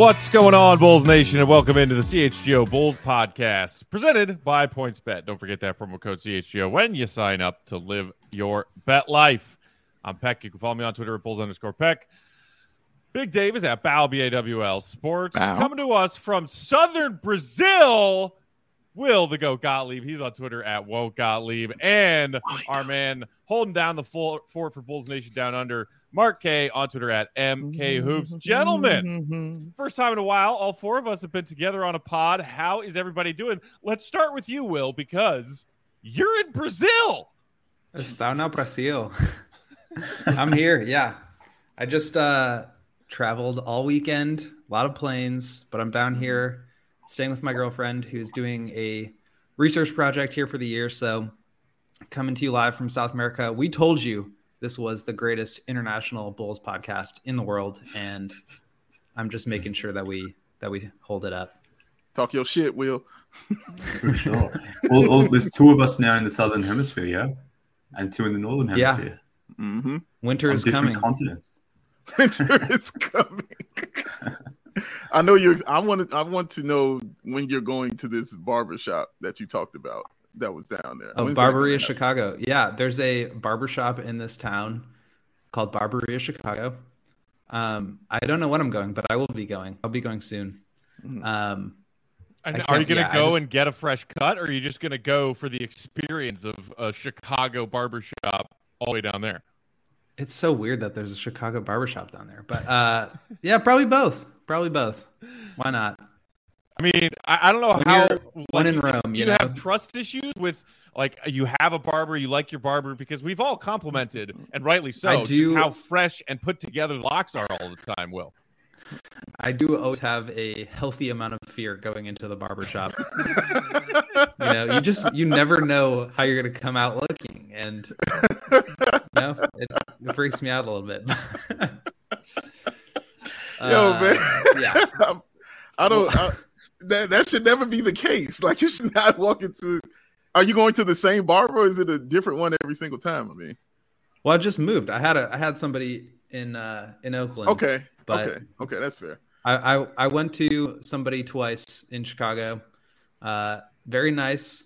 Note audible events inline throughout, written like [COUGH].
What's going on, Bulls Nation, and welcome into the CHGO Bulls podcast presented by PointsBet. Don't forget that promo code CHGO when you sign up to live your bet life. I'm Peck. You can follow me on Twitter at Bulls underscore Peck. Big Dave is at Bow, B A W L Sports. Bow. Coming to us from southern Brazil, Will the Goat Gottlieb. He's on Twitter at Woe Gottlieb. And oh our man holding down the full fort for Bulls Nation Down Under, Mark K on Twitter at MK Hoops. Mm-hmm. Gentlemen, mm-hmm. first time in a while, all four of us have been together on a pod. How is everybody doing? Let's start with you, Will, because you're in Brazil. Está no Brasil. [LAUGHS] I'm here. Yeah. I just uh traveled all weekend, a lot of planes, but I'm down mm-hmm. here staying with my girlfriend who's doing a research project here for the year. So coming to you live from South America. We told you this was the greatest international Bulls podcast in the world, and I'm just making sure that we that we hold it up. Talk your shit, Will. For sure. well, well, there's two of us now in the southern hemisphere, yeah, and two in the northern Yeah. hemisphere. Mm-hmm. Winter on is different coming. continents. Winter is coming. [LAUGHS] [LAUGHS] I know you. I want to. I want to know when you're going to this barber shop that you talked about. That was down there. Oh, When's Barberia? Chicago. Yeah, there's a barbershop in this town called Barberia Chicago. Um, I don't know when I'm going, but I will be going. I'll be going soon. Mhm. Um, And are you going to yeah, go just- and get a fresh cut, or are you just going to go for the experience of a Chicago barbershop all the way down there? it's so weird that there's a Chicago barbershop down there, but uh, [LAUGHS] yeah, probably both. Probably both. Why not? I mean, I, I don't know When how. you're- when in Rome, you know? have trust issues with like you have a barber, you like your barber because we've all complimented and rightly so. I just do- how fresh and put together the locks are all the time. Will I do always have a healthy amount of fear going into the barbershop. [LAUGHS] you know, you just you never know how you're going to come out looking, and you know, it, it freaks me out a little bit. [LAUGHS] Yo, Uh, man. yeah. [LAUGHS] I don't. I, that that should never be the case. [LAUGHS] Like you should not walk into. Are you going to the same barber, or is it a different one every single time? I mean, Well, I just moved. I had a I had somebody in uh in Oakland. okay, But- okay, okay, that's fair. I, I I went to somebody twice in Chicago. Uh, very nice.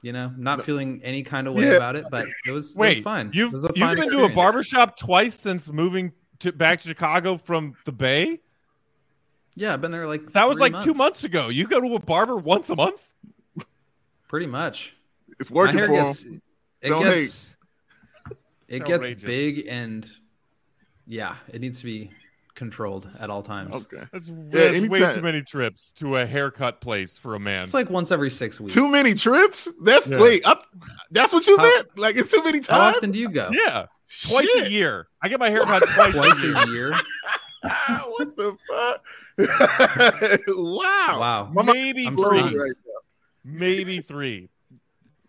You know, not feeling any kind of way Yeah. about it, but it was, it was wait, fine. you've it was a you've fine been to a experience. barbershop twice since moving to back to Chicago from the Bay. Yeah, I've been there like That was three like two months ago. You go to a barber once a month. pretty much. It's working My hair for him. it Don't gets it It's gets outrageous. big and yeah, it needs to be controlled at all times. Okay. That's, Yeah, way anytime- too many trips to a haircut place for a man. It's like once every six weeks. Too many trips? That's Yeah. wait. I, that's what you How- meant. Like it's too many times. How often do you go? yeah, twice Shit. a year. I get my haircut [LAUGHS] twice, Twice a year. a year. [LAUGHS] What the fuck? [LAUGHS] wow. Wow. My Maybe I'm three. right maybe three.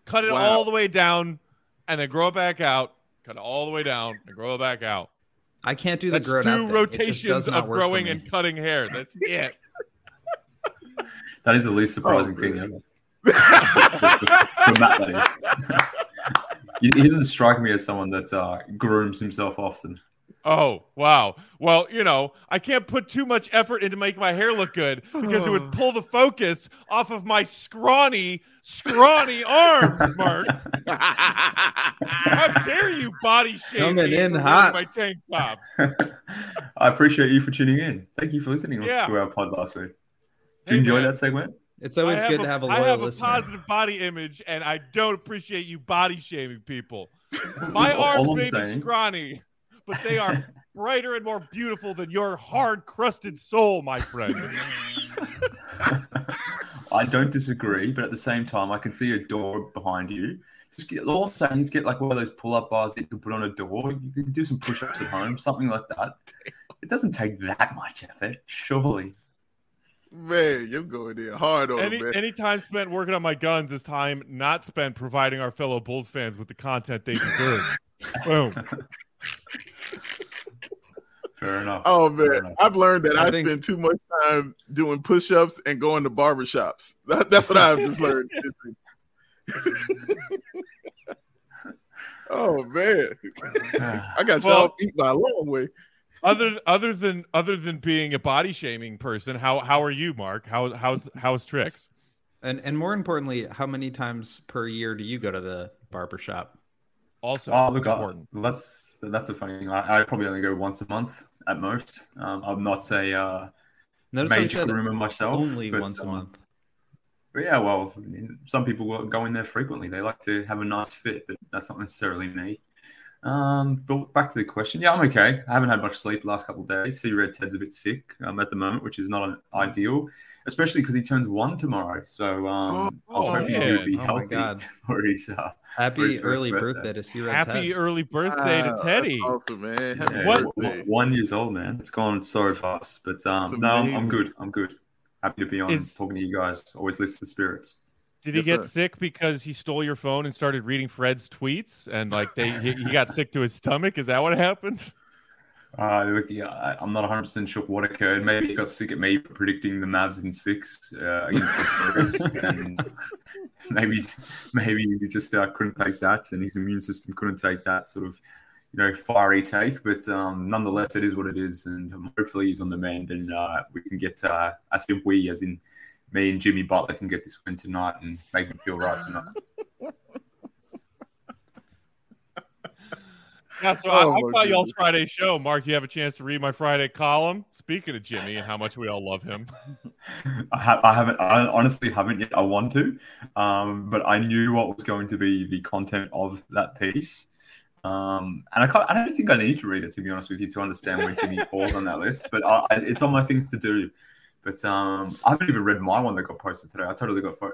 Cut it Wow. all the way down and then grow it back out. Cut it all the way down and grow it back out. I can't do the That's grown two out thing. It just rotations of growing and cutting hair. That's [LAUGHS] it. That is the least surprising Oh, thing ever. From that, that is. [LAUGHS] he, he doesn't strike me as someone that uh, grooms himself often. Oh, wow. Well, you know, I can't put too much effort into making my hair look good because it would [SIGHS] pull the focus off of my scrawny, scrawny [LAUGHS] arms, Mark. How [LAUGHS] dare you body shame Coming me in for hot. my tank tops? [LAUGHS] I appreciate you for tuning in. Thank you for listening Yeah. to our pod last week. Hey, Did you enjoy man. that segment? It's always I good to have a I loyal I have listener. a positive body image, and I don't appreciate you body shaming people. My All- arms all I'm may be scrawny, but they are [LAUGHS] brighter and more beautiful than your hard crusted soul, my friend. [LAUGHS] I don't disagree, but at the same time, I can see a door behind you. Just get, all I'm saying is get like one of those pull-up bars that you can put on a door. You can do some push-ups at home, something like that. It doesn't take that much effort, surely. Man, you're going there hard on Any man. any time spent working on my guns is time not spent providing our fellow Bulls fans with the content they deserve. [LAUGHS] Boom. Fair enough. Oh man, enough. I've learned that I I, think- spend too much time doing push-ups and going to barbershops. [LAUGHS] That, that's what I've just learned. [LAUGHS] [LAUGHS] oh man, [SIGHS] I got y'all Well- beat by a long way. other other than other than being a body shaming person, how how are you, Mark? How how's how's tricks? And and more importantly, how many times per year do you go to the barber shop? Also, Oh, look, I, important. that's that's the funny thing. I, I probably only go once a month at most. Um, I'm not a uh, Notice major groomer myself. only but, once a um, month. But yeah, well, some people go- go in there frequently. They like to have a nice fit, but that's not necessarily me. Um, but back to the question. Yeah, I'm okay. I haven't had much sleep the last couple of days. See, Red Ted's a bit sick um, at the moment, which is not an ideal, especially because he turns one tomorrow. So um, I was Oh, hoping he man. would be Oh healthy [LAUGHS] for his. Uh, for Happy his early birthday. birthday. to see Red Happy Ted. early birthday to Teddy. that's awesome, man. Yeah, What- birthday. one years old, man. It's gone so fast. But um, no, I'm, I'm good. I'm good. Happy to be on Is- talking to you guys. Always lifts the spirits. Did he Yes, get sir. sick because he stole your phone and started reading Fred's tweets and like they he, he got sick to his stomach? Is that what happened? Uh, look, yeah, I'm not 100 percent sure what occurred. Maybe he got sick at me for predicting the Mavs in six uh, against the Spurs, [LAUGHS] and maybe maybe he just uh, couldn't take that, and his immune system couldn't take that sort of you know fiery take. But um, nonetheless, it is what it is, and hopefully he's on the mend, and uh, we can get uh, as in we, as in me and Jimmy Butler, can get this win tonight and make him feel right tonight. [LAUGHS] Yeah, so Oh, I, I my saw goodness. y'all's Friday show. Mark, you have a chance to read my Friday column. Speaking of Jimmy and how much we all love him. [LAUGHS] I, ha- I haven't. I honestly haven't yet. I want to, um, but I knew what was going to be the content of that piece, um, and I, can't, I don't think I need to read it to be honest with you to understand where Jimmy [LAUGHS] falls on that list. But I, I, it's on my things to do. But um, I haven't even read my one that got posted today. I totally got fo-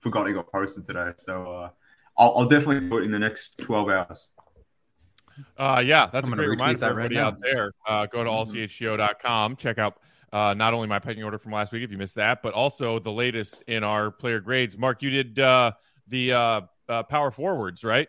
forgot it got posted today. So uh, I'll, I'll definitely do it in the next twelve hours. Uh, yeah, that's I'm a great reminder for that right everybody out there. Uh, go to Mhm. allchgo.com. Check out uh, not only my pecking order from last week, if you missed that, but also the latest in our player grades. Mark, you did uh, the uh, uh, power forwards, right?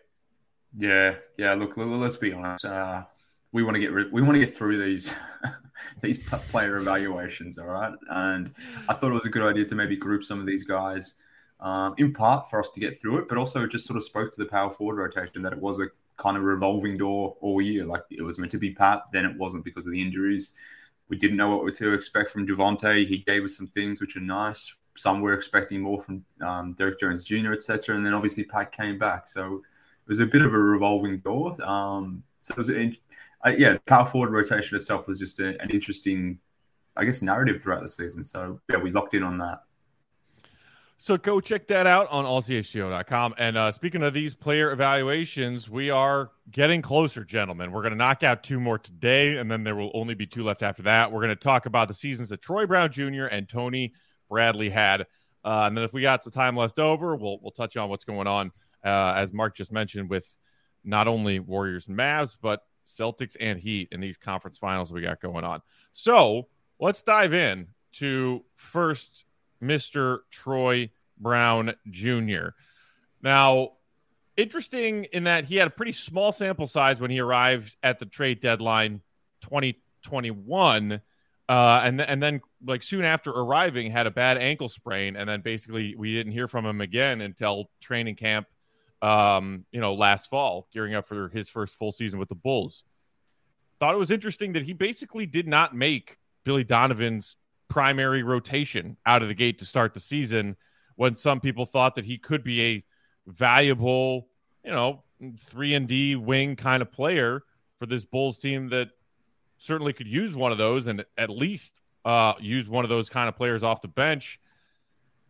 Yeah, yeah. Look, let's be honest. Uh, we want to get rid- we want to get through these [LAUGHS] these player evaluations, all right. And I thought it was a good idea to maybe group some of these guys, um, in part for us to get through it, but also it just sort of spoke to the power forward rotation that it was a kind of revolving door all year. Like it was meant to be Pat, then it wasn't because of the injuries. We didn't know what we're to expect from Javonte. He gave us some things which are nice. Some were expecting more from um, Derrick Jones Jr., etc. And then obviously Pat came back, so it was a bit of a revolving door. Um, so it was, an- uh, yeah, power forward rotation itself was just a, an interesting, I guess, narrative throughout the season. So yeah, we locked in on that. So go check that out on allchgo.com. And uh, speaking of these player evaluations, we are getting closer, gentlemen. We're going to knock out two more today, and then there will only be two left after that. We're going to talk about the seasons that Troy Brown Jr. and Tony Bradley had. Uh, and then if we got some time left over, we'll we'll touch on what's going on, uh, as Mark just mentioned, with not only Warriors and Mavs, but Celtics and Heat in these conference finals we got going on. So let's dive in to first Mr. Troy Brown Jr. Now, interesting in that he had a pretty small sample size when he arrived at the trade deadline 2021. Uh, and, th- and then, like, soon after arriving, had a bad ankle sprain. And then basically, we didn't hear from him again until training camp, um, you know, last fall, gearing up for his first full season with the Bulls. Thought it was interesting that he basically did not make Billy Donovan's primary rotation out of the gate to start the season when some people thought that he could be a valuable, you know, 3 and D wing kind of player for this Bulls team that certainly could use one of those and at least uh, use one of those kind of players off the bench.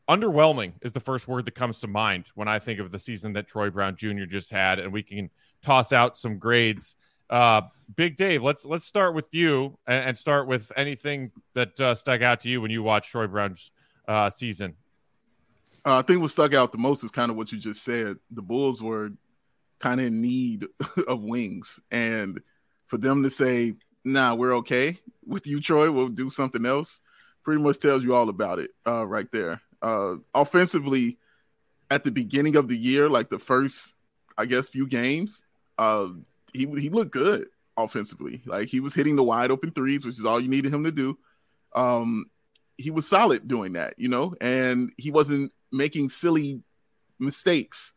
Underwhelming is the first word that comes to mind when I think of the season that Troy Brown Jr. just had, and we can toss out some grades. Uh, Big Dave, let's let's start with you and, and start with anything that uh, stuck out to you when you watched Troy Brown's uh, season. Uh, I think what stuck out the most is kind of what you just said. The Bulls were kind of in need [LAUGHS] of wings, and for them to say, "Nah, we're okay with you, Troy. We'll do something else," pretty much tells you all about it, uh, right there. Uh, offensively, at the beginning of the year, like the first, I guess, few games, uh, he he looked good offensively. Like he was hitting the wide open threes, which is all you needed him to do. Um, he was solid doing that, you know, and he wasn't making silly mistakes.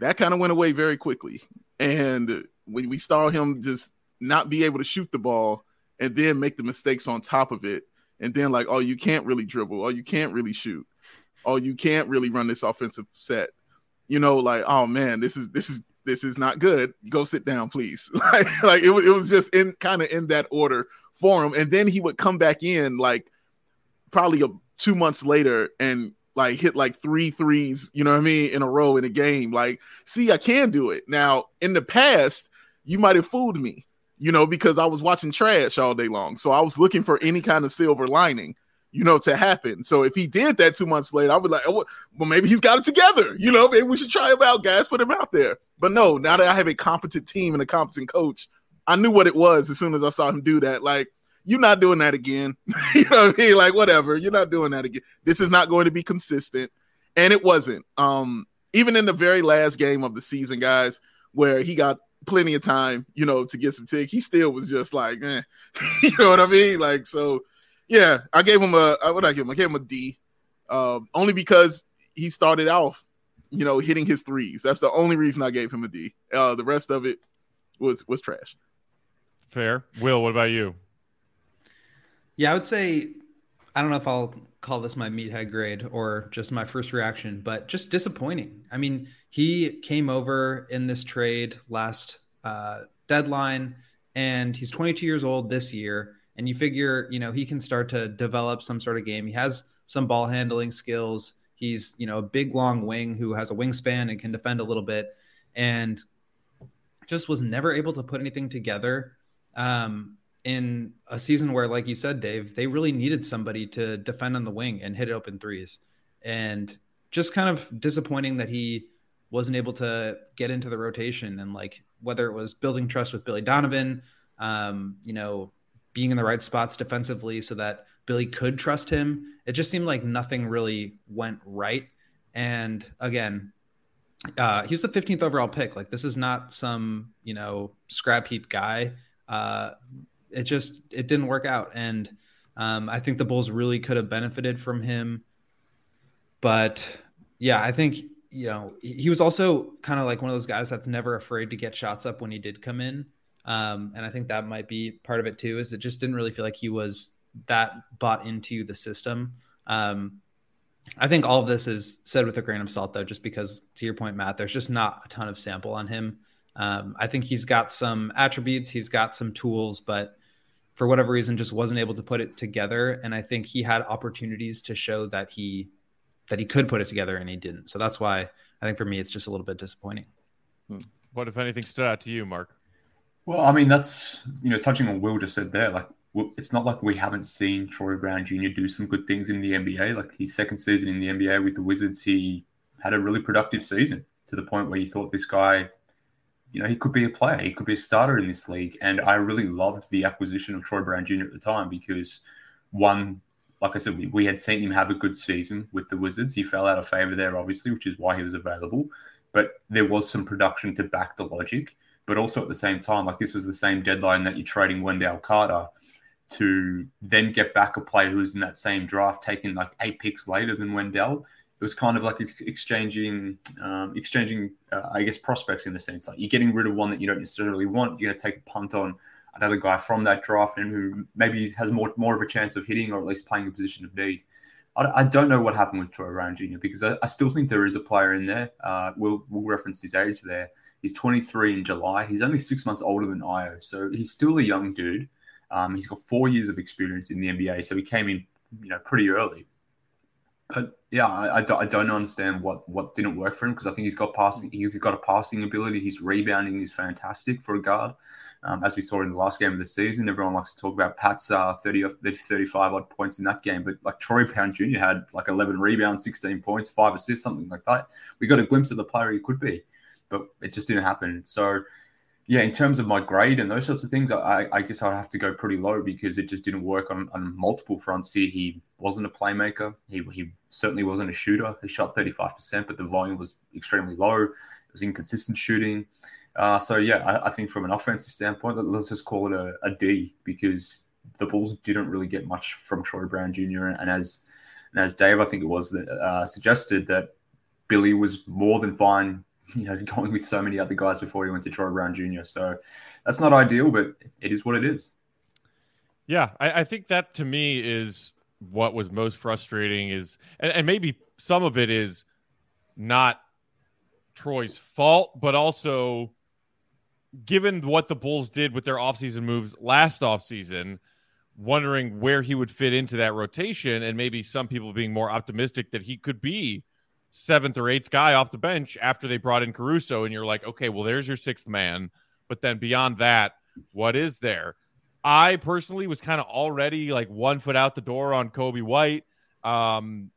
That kind of went away very quickly. And when we saw him just not be able to shoot the ball and then make the mistakes on top of it. And then like, oh, you can't really dribble, oh, you can't really shoot, oh, you can't really run this offensive set. You know, like, oh man, this is this is this is not good. Go sit down, please. [LAUGHS] like, like it was it was just in kind of in that order for him. And then he would come back in like probably a, two months later and like hit like three threes, you know what I mean, in a row in a game. Like, see, I can do it. Now, in the past, you might have fooled me, you know, because I was watching trash all day long. So I was looking for any kind of silver lining, you know, to happen. So if he did that two months later, I would like, oh, well, maybe he's got it together. You know, maybe we should try him out, guys. Put him out there. But no, now that I have a competent team and a competent coach, I knew what it was as soon as I saw him do that. Like, you're not doing that again. [LAUGHS] you know what I mean? Like, whatever. You're not doing that again. This is not going to be consistent. And it wasn't. Um, even in the very last game of the season, guys, where he got plenty of time, you know, to get some tick, he still was just like, eh. [LAUGHS] you know what I mean? Like, so yeah, I gave him a what I give him? I gave him a D. Uh, only because he started off, you know, hitting his threes. That's the only reason I gave him a D. Uh, the rest of it was was trash. Fair. Will, what about you? Yeah, I would say I don't know if I'll call this my meathead grade or just my first reaction, but just disappointing. I mean, he came over in this trade last uh, deadline, and he's 22 years old this year. And you figure, you know, he can start to develop some sort of game. He has some ball handling skills. He's, you know, a big long wing who has a wingspan and can defend a little bit, and just was never able to put anything together. Um, in a season where, like you said, Dave, they really needed somebody to defend on the wing and hit open threes. And just kind of disappointing that he wasn't able to get into the rotation and like whether it was building trust with Billy Donovan, um, you know, being in the right spots defensively so that Billy could trust him. It just seemed like nothing really went right. And again, uh, he was the 15th overall pick. Like this is not some, you know, scrap heap guy. Uh, it just it didn't work out, and um, I think the Bulls really could have benefited from him. But yeah, I think you know he was also kind of like one of those guys that's never afraid to get shots up when he did come in, um, and I think that might be part of it too. Is it just didn't really feel like he was that bought into the system. Um, I think all of this is said with a grain of salt, though, just because to your point, Matt, there's just not a ton of sample on him. Um, I think he's got some attributes, he's got some tools, but for whatever reason just wasn't able to put it together and i think he had opportunities to show that he that he could put it together and he didn't so that's why i think for me it's just a little bit disappointing hmm. what if anything stood out to you mark well i mean that's you know touching on what will just said there like it's not like we haven't seen Troy Brown Jr. do some good things in the NBA. Like his second season in the NBA with the Wizards, he had a really productive season to the point where you thought this guy you know, he could be a player. He could be a starter in this league. And I really loved the acquisition of Troy Brown Jr. at the time because, one, like I said, we, we had seen him have a good season with the Wizards. He fell out of favor there, obviously, which is why he was available. But there was some production to back the logic. But also at the same time, like this was the same deadline that you're trading Wendell Carter to then get back a player who's in that same draft, taken like eight picks later than Wendell it was kind of like exchanging um, exchanging uh, I guess prospects in the sense like you're getting rid of one that you don't necessarily want. You're going to take a punt on another guy from that draft and who maybe has more more of a chance of hitting or at least playing a position of need. I, I don't know what happened with Troy Brown Jr. because I, I, still think there is a player in there. Uh, we'll we'll reference his age there. He's 23 in July. He's only six months older than Ayo, so he's still a young dude. Um, he's got four years of experience in the NBA, so he came in, you know, pretty early. But yeah, I, I, I, don't understand what what didn't work for him because I think he's got passing. He's got a passing ability. His rebounding is fantastic for a guard. Um, as we saw in the last game of the season, everyone likes to talk about Pat's uh, 30, 35 odd points in that game, but like Troy Brown Jr. had like 11 rebounds, 16 points, five assists, something like that. We got a glimpse of the player he could be, but it just didn't happen. So yeah, in terms of my grade and those sorts of things, I, I guess I'd have to go pretty low because it just didn't work on, on multiple fronts here. He wasn't a playmaker. He, he certainly wasn't a shooter. He shot 35%, but the volume was extremely low. It was inconsistent shooting. Uh, so, yeah, I, I, think from an offensive standpoint, let's just call it a, a D because the Bulls didn't really get much from Troy Brown Jr. And as and as Dave, I think it was that uh, suggested that Billy was more than fine [LAUGHS] you know, going with so many other guys before he went to Troy Brown Jr. So that's not ideal, but it is what it is. Yeah, I, I think that to me is what was most frustrating is, and, and maybe some of it is not Troy's fault, but also given what the Bulls did with their offseason moves last offseason, wondering where he would fit into that rotation, and maybe some people being more optimistic that he could be seventh or eighth guy off the bench after they brought in Caruso, and you're like, okay, well, there's your sixth man. But then beyond that, what is there? I personally was kind of already like one foot out the door on Coby White. Um,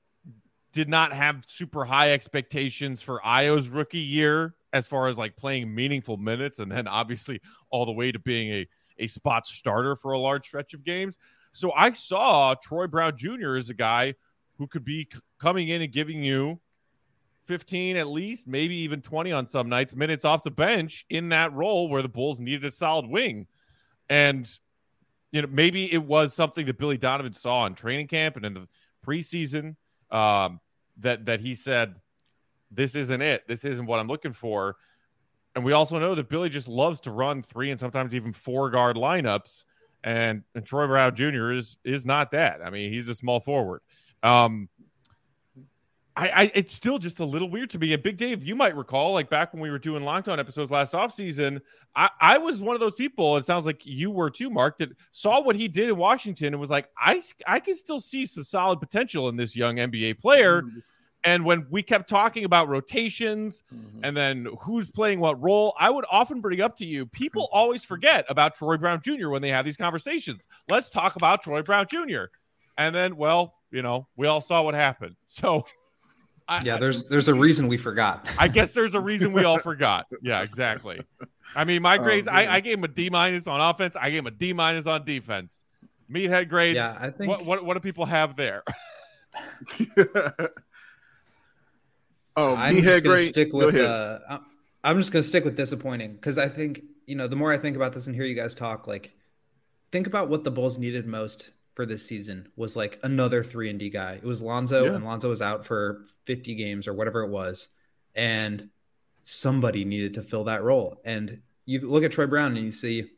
did not have super high expectations for Ayo's rookie year as far as like playing meaningful minutes, and then obviously all the way to being a a spot starter for a large stretch of games. So I saw Troy Brown Jr. as a guy who could be c- coming in and giving you 15 at least, maybe even 20 on some nights, minutes off the bench in that role where the Bulls needed a solid wing. And, you know, maybe it was something that Billy Donovan saw in training camp and in the preseason um, that, that he said, this isn't it. This isn't what I'm looking for. And we also know that Billy just loves to run three and sometimes even four guard lineups. And, and Troy Brown Jr. is is not that. I mean, he's a small forward. Um, I, I, it's still just a little weird to me. And Big Dave, you might recall, like back when we were doing Lockdown episodes last offseason, I, I was one of those people. It sounds like you were too, Mark, that saw what he did in Washington and was like, I I can still see some solid potential in this young NBA player. Mm-hmm. And when we kept talking about rotations mm-hmm. and then who's playing what role, I would often bring up to you people mm-hmm. always forget about Troy Brown Jr. when they have these conversations. Let's talk about Troy Brown Jr. And then, well, you know, we all saw what happened. So, [LAUGHS] I, yeah, there's there's a reason we forgot. I guess there's a reason we all [LAUGHS] forgot. Yeah, exactly. I mean, my oh, grades, oh, I, I gave him a D minus on offense. I gave him a D minus on defense. Meathead grades. Yeah, I think. What what, what do people have there? [LAUGHS] [LAUGHS] Oh, I'm just great. Stick with. Uh, I'm just gonna stick with disappointing because I think you know the more I think about this and hear you guys talk, like think about what the Bulls needed most for this season was like another three and D guy. It was Lonzo, yeah. and Lonzo was out for 50 games or whatever it was, and somebody needed to fill that role. And you look at Troy Brown and you see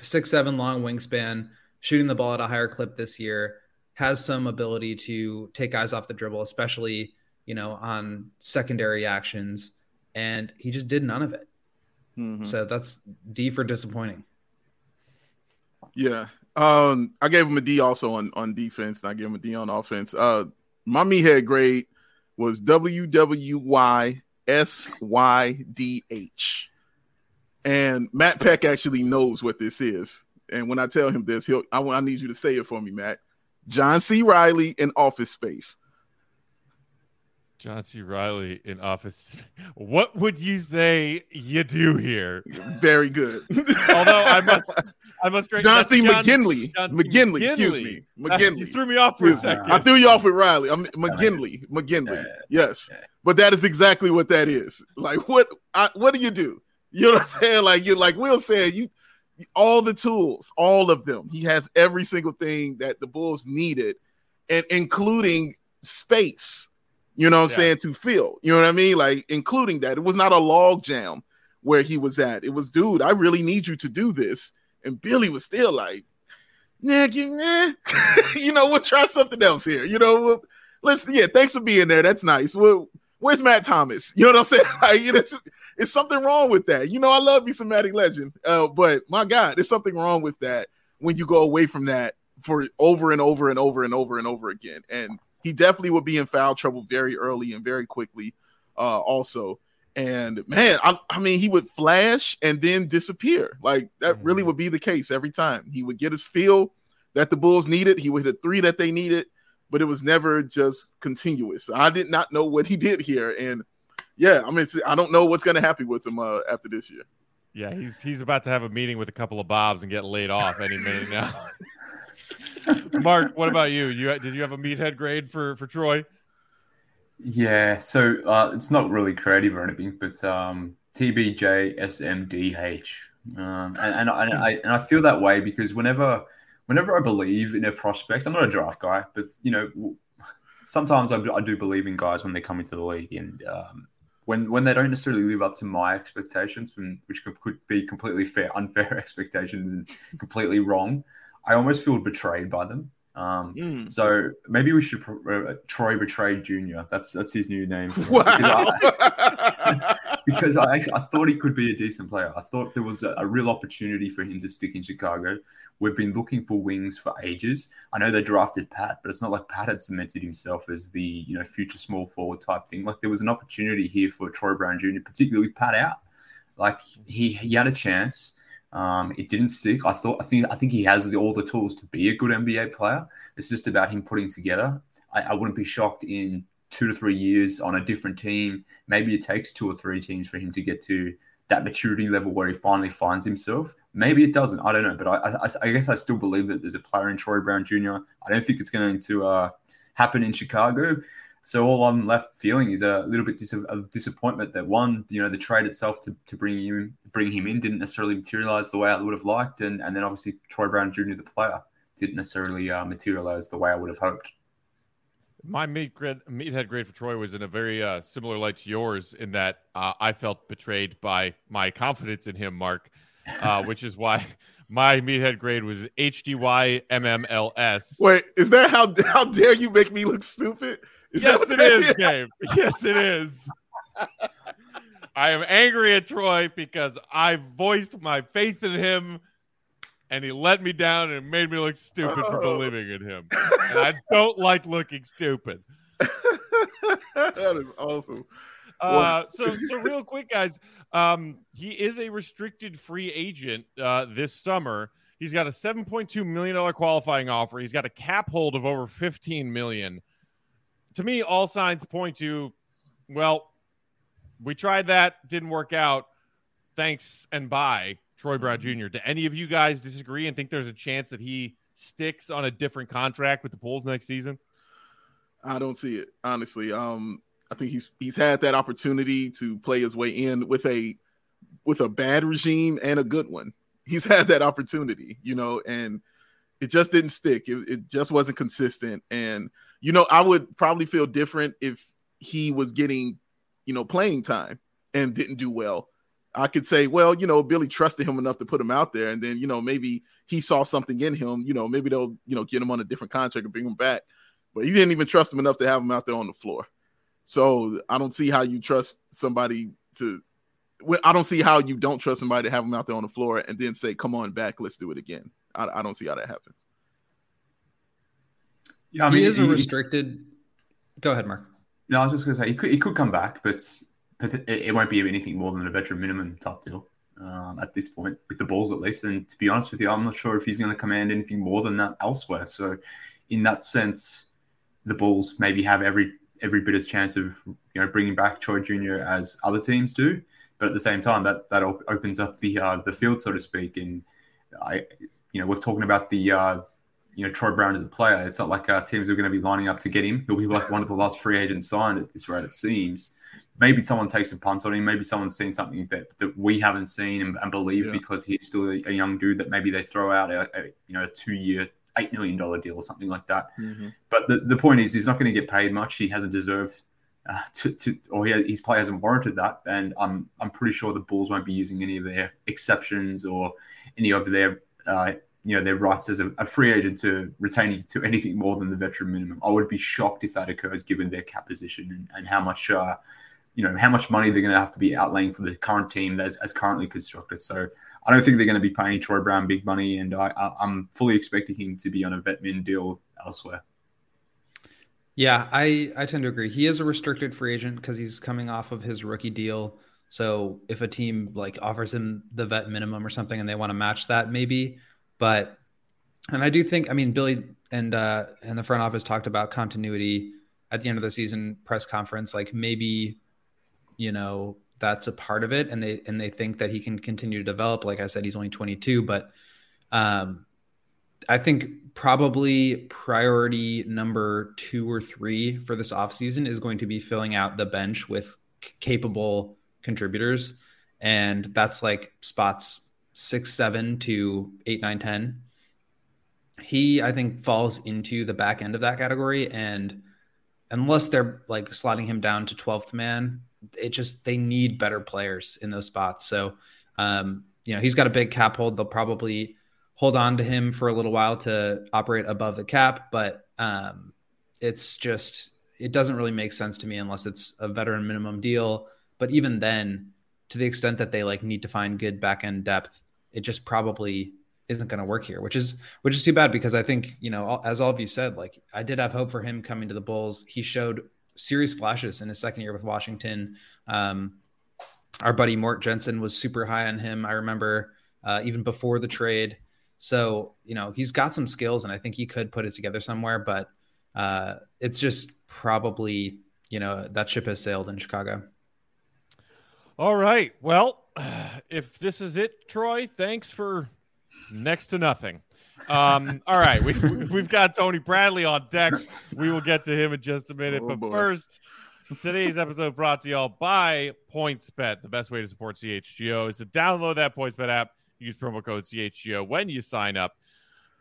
six seven long wingspan, shooting the ball at a higher clip this year, has some ability to take guys off the dribble, especially you know, on secondary actions, and he just did none of it. Mm-hmm. So that's D for disappointing. Yeah. Um, I gave him a D also on, on defense, and I gave him a D on offense. Uh, my meathead grade was W W Y S Y D H. And Matt Peck actually knows what this is. And when I tell him this, he'll I, I need you to say it for me, Matt. John C. Riley in Office Space. John C. Riley in Office. What would you say you do here? Very good. [LAUGHS] Although I must, I must. Great, John C. John, McGinley. John C. McGinley. Excuse me. [LAUGHS] McGinley. you threw me off for a second. I threw you off with Riley. I'm [LAUGHS] McGinley. McGinley. Yes, but that is exactly what that is. Like what? I, what do you do? You know what I'm saying? Like you, like Will said, you all the tools, all of them. He has every single thing that the Bulls needed, and including space you know what I'm yeah. saying, to fill. You know what I mean? Like including that. It was not a log jam where he was at. It was, dude, I really need you to do this. And Billy was still like, yeah, yeah. [LAUGHS] you know, we'll try something else here. You know, we'll, let's yeah, thanks for being there. That's nice. Well, where's Matt Thomas? [LAUGHS] You know what I'm saying? [LAUGHS] Like, it's, it's something wrong with that. You know, I love me some Magic Legend. Uh, but my God, there's something wrong with that when you go away from that for over and over and over and over and over again. And he definitely would be in foul trouble very early and very quickly, uh, also. And man, I, I mean, he would flash and then disappear. Like that mm-hmm. really would be the case every time. He would get a steal that the Bulls needed. He would hit a three that they needed, but it was never just continuous. I did not know what he did here, and yeah, I mean, I don't know what's going to happen with him uh, after this year. Yeah, he's he's about to have a meeting with a couple of Bobs and get laid off any minute now. [LAUGHS] Mark, what about you? You did you have a meathead grade for for Troy? Yeah, so uh, it's not really creative or anything, but um, TBJSMDH, um, and and I, and I and I feel that way because whenever whenever I believe in a prospect, I'm not a draft guy, but you know, sometimes I, I do believe in guys when they come into the league, and um, when when they don't necessarily live up to my expectations, which could, could be completely fair, unfair [LAUGHS] expectations and completely wrong. I almost feel betrayed by them. Um, Mm. So maybe we should uh, Troy Betrayed Jr. That's that's his new name. [LAUGHS] Wow. Because I, [LAUGHS] because I actually I thought he could be a decent player. I thought there was a, a real opportunity for him to stick in Chicago. We've been looking for wings for ages. I know they drafted Pat, but it's not like Pat had cemented himself as the you know future small forward type thing. Like there was an opportunity here for Troy Brown Jr., particularly with Pat out. Like he he had a chance. Um, it didn't stick. I thought I think I think he has the, all the tools to be a good NBA player. It's just about him putting together. I, I wouldn't be shocked in two to three years on a different team. Maybe it takes two or three teams for him to get to that maturity level where he finally finds himself. Maybe it doesn't. I don't know, but I, I, I guess I still believe that there's a player in Troy Brown Jr. I don't think it's going to uh, happen in Chicago. So all I'm left feeling is a little bit dis- of disappointment that one, you know, the trade itself to, to bring him bring him in didn't necessarily materialize the way I would have liked, and and then obviously Troy Brown Jr. the player didn't necessarily uh, materialize the way I would have hoped. My meat grade, meathead grade for Troy was in a very uh, similar light to yours in that uh, I felt betrayed by my confidence in him, Mark, uh, [LAUGHS] which is why my meathead grade was HDY MMLS. Wait, is that how how dare you make me look stupid? Is [LAUGHS] yes, it is, Gabe. Yes, it is. I am angry at Troy because I voiced my faith in him and he let me down and made me look stupid for Oh. believing in him. And I don't like looking stupid. [LAUGHS] that is awesome. Uh, so so real quick, guys. Um, he is a restricted free agent uh, this summer. He's got a seven point two million dollar qualifying offer. He's got a cap hold of over fifteen million. To me, all signs point to, well, we tried that, didn't work out. Thanks and bye, Troy Brown Jr. Do any of you guys disagree and think there's a chance that he sticks on a different contract with the Bulls next season? I don't see it honestly. Um, I think he's he's had that opportunity to play his way in with a with a bad regime and a good one. He's had that opportunity, you know, and it just didn't stick. It, it just wasn't consistent. And you know, I would probably feel different if he was getting, you know, playing time and didn't do well. I could say, well, you know, Billy trusted him enough to put him out there, and then you know maybe he saw something in him. You know, maybe they'll you know get him on a different contract and bring him back. But he didn't even trust him enough to have him out there on the floor. So I don't see how you trust somebody to. I don't see how you don't trust somebody to have him out there on the floor and then say, "Come on back, let's do it again." I, I don't see how that happens. Yeah, I he mean, is a restricted. Go ahead, Mark. No, I was just going to say he could he could come back, but it, it won't be anything more than a veteran minimum type deal um, at this point with the balls at least. And to be honest with you, I'm not sure if he's going to command anything more than that elsewhere. So, in that sense, the Bulls maybe have every every bit as chance of you know bringing back Troy Jr. as other teams do. But at the same time, that that op- opens up the uh, the field, so to speak. And I, you know, we're talking about the uh, you know Troy Brown as a player. It's not like uh, teams are going to be lining up to get him. He'll be like one of the last free agents signed at this rate. It seems. Maybe someone takes a punt on him. Maybe someone's seen something that, that we haven't seen and, and believe Yeah. because he's still a, a young dude. That maybe they throw out a, a you know a two year eight million dollar deal or something like that. But the, the point is, he's not going to get paid much. He hasn't deserved uh, to, to, or he, his play hasn't warranted that. And I'm I'm pretty sure the Bulls won't be using any of their exceptions or any of their uh, you know their rights as a, a free agent to retain him to anything more than the veteran minimum. I would be shocked if that occurs, given their cap position and, and how much. Uh, you know how much money they're going to have to be outlaying for the current team as, as currently constructed. So I don't think they're going to be paying Troy Brown big money, and I, I, I'm fully expecting him to be on a vet min deal elsewhere. Yeah, I I tend to agree. He is a restricted free agent because he's coming off of his rookie deal. So if a team like offers him the vet minimum or something and they want to match that, maybe. But and I do think I mean Billy and uh and the front office talked about continuity at the end of the season press conference. Like maybe, you know, that's a part of it, and they and they think that he can continue to develop. Like I said, he's only 22, but um I think probably priority number two or three for this offseason is going to be filling out the bench with c- capable contributors. And that's like spots six, seven to eight, nine, 10. He, I think, falls into the back end of that category. And unless they're like slotting him down to 12th man, it just, they need better players in those spots. So, um, you know, he's got a big cap hold. They'll probably hold on to him for a little while to operate above the cap, but um, it's just it doesn't really make sense to me unless it's a veteran minimum deal. But even then, to the extent that they like need to find good back end depth, it just probably isn't going to work here, which is which is too bad because I think you know as all of you said, like I did have hope for him coming to the Bulls. He showed serious flashes in his second year with Washington. Um, our buddy Mort Jensen was super high on him. I remember uh, even before the trade. So you know he's got some skills, and I think he could put it together somewhere. But uh, it's just probably you know that ship has sailed in Chicago. All right. Well, if this is it, Troy, thanks for next to nothing. Um, all right, we, we've got Tony Bradley on deck. We will get to him in just a minute. Oh, but boy. first, today's episode brought to y'all by PointsBet. The best way to support CHGO is to download that PointsBet app. Use promo code CHGO when you sign up.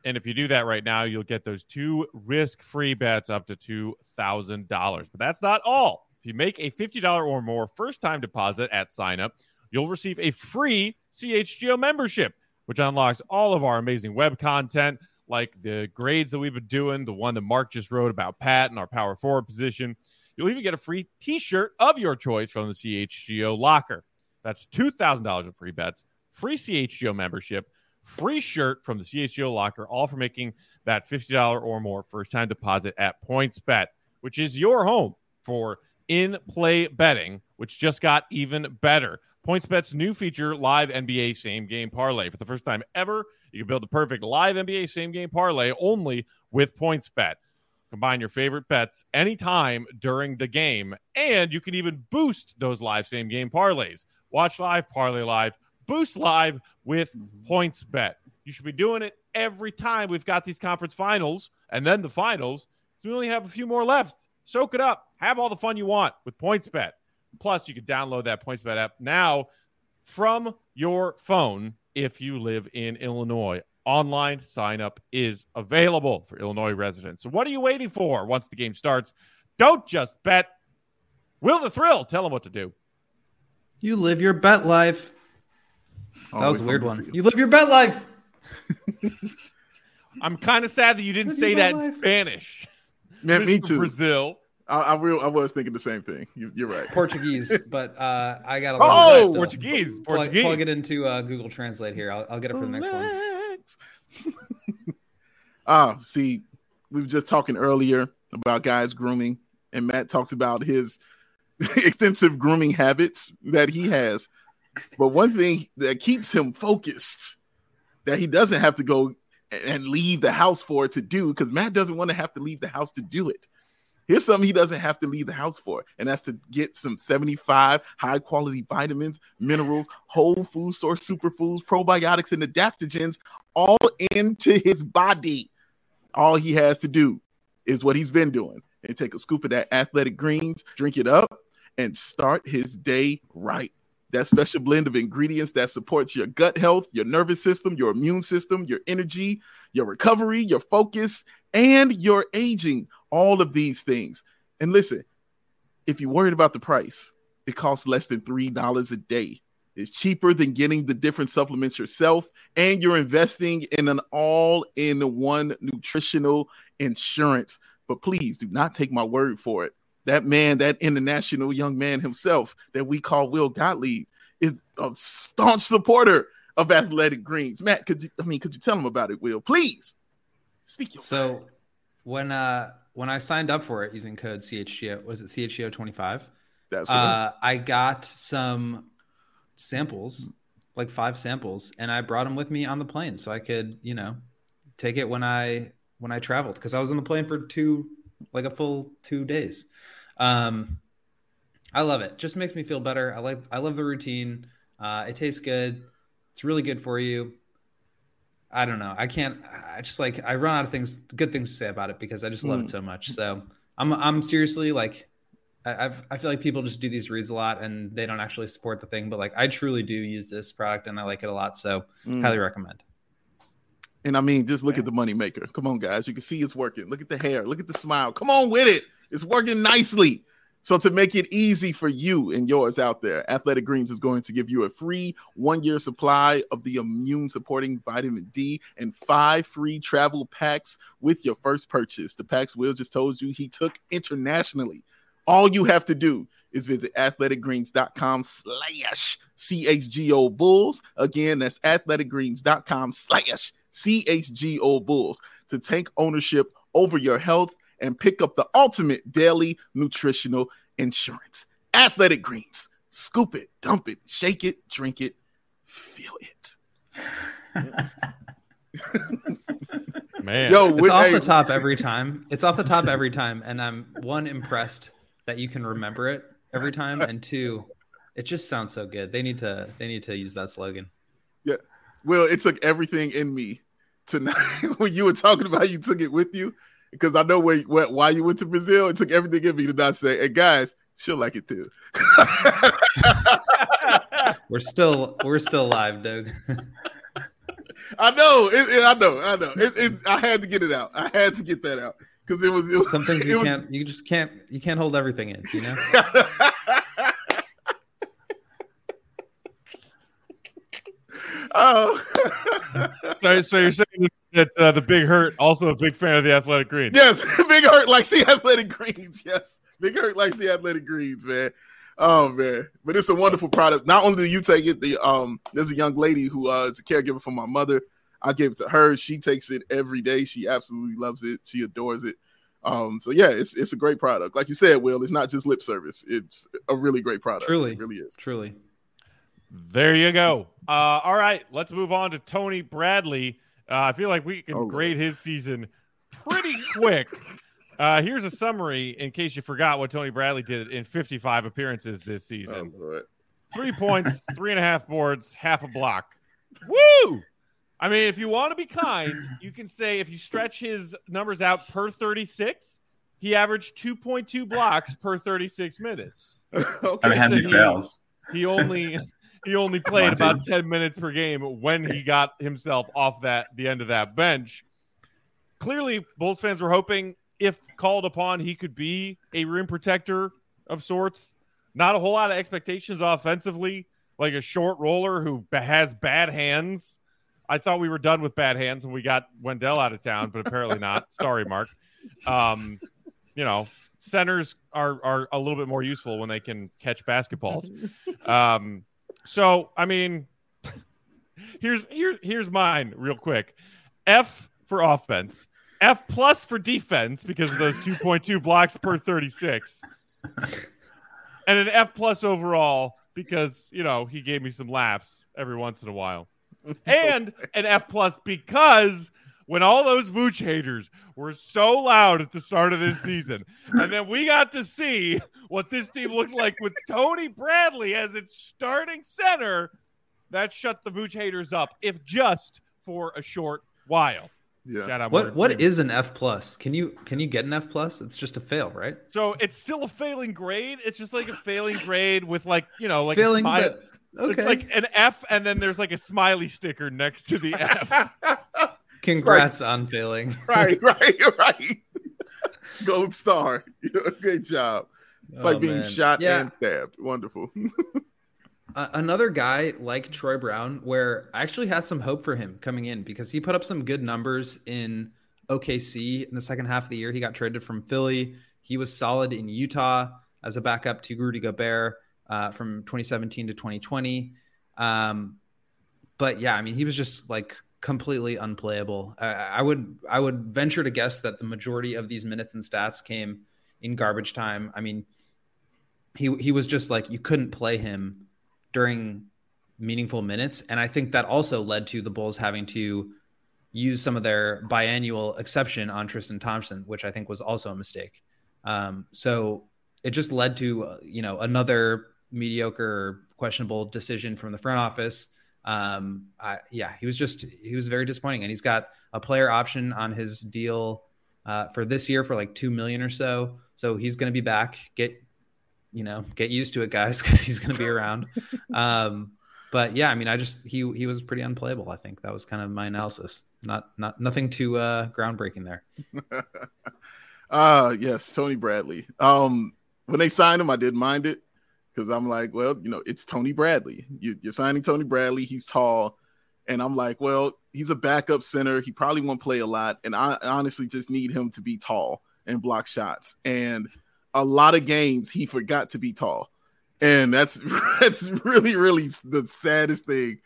And if you do that right now, you'll get those two risk free bets up to $2,000. But that's not all. If you make a $50 or more first time deposit at sign up, you'll receive a free CHGO membership, which unlocks all of our amazing web content, like the grades that we've been doing, the one that Mark just wrote about Pat and our power forward position. You'll even get a free t shirt of your choice from the CHGO locker. That's $2,000 in free bets, free CHGO membership, free shirt from the CHGO locker, all for making that $50 or more first time deposit at PointsBet, which is your home for in play betting, which just got even better. PointsBet's new feature, Live NBA Same Game Parlay. For the first time ever, you can build the perfect live NBA Same Game Parlay only with PointsBet. Combine your favorite bets anytime during the game, and you can even boost those live same game parlays. Watch live, parlay live, boost live with mm-hmm. PointsBet. You should be doing it every time we've got these conference finals and then the finals. So we only have a few more left. Soak it up. Have all the fun you want with PointsBet. Plus, you can download that PointsBet app now from your phone if you live in Illinois. Online sign up is available for Illinois residents. So, what are you waiting for once the game starts? Don't just bet. Will the thrill tell them what to do? You live your bet life. That Oh, was a weird one. see. You live your bet life. [LAUGHS] I'm kind of sad that you didn't Live say your that life. in Spanish. Man, me Mr. too. Brazil. I, I, real, I was thinking the same thing. You, you're right. Portuguese, [LAUGHS] but uh, I got a Oh, little bit Portuguese. Plug, Portuguese. plug it into uh, Google Translate here. I'll, I'll get it for the next one. Relax. Ah, [LAUGHS] see, we were just talking earlier about guys grooming, and Matt talked about his [LAUGHS] extensive grooming habits that he has. But one thing that keeps him focused, that he doesn't have to go and leave the house for it to do, because Matt doesn't want to have to leave the house to do it. Here's something he doesn't have to leave the house for, and that's to get some 75 high quality vitamins, minerals, whole food source superfoods, probiotics, and adaptogens all into his body. All he has to do is what he's been doing and take a scoop of that athletic greens, drink it up, and start his day right. That special blend of ingredients that supports your gut health, your nervous system, your immune system, your energy, your recovery, your focus, and your aging. All of these things. And listen, if you're worried about the price, it costs less than $3 a day. It's cheaper than getting the different supplements yourself, and you're investing in an all in one nutritional insurance. But please do not take my word for it. That man, that international young man himself that we call Will Gottlieb, is a staunch supporter of athletic greens. Matt, could you, I mean, could you tell him about it, Will? Please speak your So when uh when I signed up for it using code CHGO, was it CHGO twenty five? That's good. Uh, I got some samples, like five samples, and I brought them with me on the plane so I could, you know, take it when I when I traveled because I was on the plane for two, like a full two days. Um, I love it. Just makes me feel better. I like. I love the routine. Uh, it tastes good. It's really good for you. I don't know. I can't. I just like. I run out of things, good things to say about it because I just love Mm. it so much. So I'm. I'm seriously like. I, I've, I feel like people just do these reads a lot and they don't actually support the thing. But like, I truly do use this product and I like it a lot. So Mm. highly recommend. And I mean, just look at the money maker. Come on, guys. You can see it's working. Look at the hair. Look at the smile. Come on with it. It's working nicely. So to make it easy for you and yours out there, Athletic Greens is going to give you a free one-year supply of the immune supporting vitamin D and five free travel packs with your first purchase. The packs Will just told you he took internationally. All you have to do is visit athleticgreens.com slash CHGO Bulls. Again, that's athleticgreens.com slash CHGO Bulls to take ownership over your health and pick up the ultimate daily nutritional insurance. Athletic Greens. Scoop it, dump it, shake it, drink it, feel it. [LAUGHS] Man, Yo, It's with- off hey, the top every time. It's off the top every time, and I'm one impressed that you can remember it every time, and two, it just sounds so good. They need to they need to use that slogan. Yeah, well, it took everything in me tonight [LAUGHS] when you were talking about you took it with you because I know where, where why you went to Brazil. It took everything in me to not say, "Hey guys, she'll like it too." [LAUGHS] We're still we're still live, Doug. I know, it, it- I know, I know. It, it, I had to get it out. I had to get that out because it was. It was Some things [LAUGHS] you was- can't you just can't you can't hold everything in, you know? [LAUGHS] oh, so, so you're saying that uh, the Big Hurt also a big fan of the Athletic Greens? yes, [LAUGHS] Big Hurt likes the athletic greens. Yes, Big Hurt likes the athletic greens, man. Oh man, but it's a wonderful product. Not only do you take it, the um, there's a young lady who uh, is a caregiver for my mother. I gave it to her. She takes it every day. She absolutely loves it. She adores it. Um, so yeah, it's it's a great product. Like you said, Will, it's not just lip service. It's a really great product. Truly. it really is. Truly. There you go. Uh, all right, let's move on to Tony Bradley. Uh, I feel like we can Oh, grade his season pretty [LAUGHS] quick. Uh, here's a summary in case you forgot what Tony Bradley did in 55 appearances this Oh, season. Lord. Three points, [LAUGHS] three and a half boards, half a block. Woo! I mean, if you want to be kind, you can say if you stretch his numbers out per 36, he averaged 2.2 blocks per 36 minutes. I [LAUGHS] okay. mean, how many He- fouls? He only he only played on, about 10 minutes per game when he got himself off that the end of that bench. Clearly, Bulls fans were hoping if called upon, he could be a rim protector of sorts. Not a whole lot of expectations offensively, like a short roller who has bad hands. I thought we were done with bad hands when we got Wendell out of town, but apparently not. [LAUGHS] Sorry, Mark. Um, you know, centers are are a little bit more useful when they can catch basketballs. [LAUGHS] Um, so I mean, here's here's here's mine real quick. F for offense, F plus for defense because of those 2.2 blocks per 36, and an F plus overall because you know he gave me some laughs every once in a while, and an F plus because when all those Vooch haters were so loud at the start of this season, and then we got to see what this team looked like with Tony Bradley as its starting center, that shut the Vooch haters up, if just for a short while. Yeah. Shout out What Morgan what Freeman. is an F plus? Can you can you get an F plus? It's just a fail, right? so it's still a failing grade. It's just like a failing grade with like you know like Failing, a smile- but okay. It's like an F, and then there's like a smiley sticker next to the F. [LAUGHS] Congrats on failing. [LAUGHS] right, [LAUGHS] right, right. Gold star. [LAUGHS] Good job. It's Oh, like being man. shot Yeah. and stabbed. Wonderful. Uh, another guy like Troy Brown, where I actually had some hope for him coming in because he put up some good numbers in OKC in the second half of the year. He got traded from Philly. He was solid in Utah as a backup to Rudy Gobert uh, from 2017 to 2020. Um, but yeah, I mean, he was just like completely unplayable. I, I would I would venture to guess that the majority of these minutes and stats came in garbage time. I mean, he he was just like you couldn't play him during meaningful minutes. And I think that also led to the Bulls having to use some of their biannual exception on Tristan Thompson, which I think was also a mistake. Um, so it just led to, uh, you know, another mediocre questionable decision from the front office. Um, I, yeah, he was just, he was very disappointing. And he's got a player option on his deal uh, for this year for like 2 million or so. So he's going to be back. Get, you know, get used to it, guys, [LAUGHS] because he's going to be around. [LAUGHS] um, but yeah, I mean, I just he he was pretty unplayable. I think that was kind of my analysis. Not not nothing too uh, groundbreaking there. Ah, [LAUGHS] yes, Tony Bradley. Um, when they signed him, I didn't mind it because I'm like, well, you know, it's Tony Bradley. You, you're signing Tony Bradley. He's tall, and I'm like, well, he's a backup center. He probably won't play a lot, and I honestly just need him to be tall and block shots. And a lot of games he forgot to be tall, and that's [LAUGHS] that's really really the saddest thing,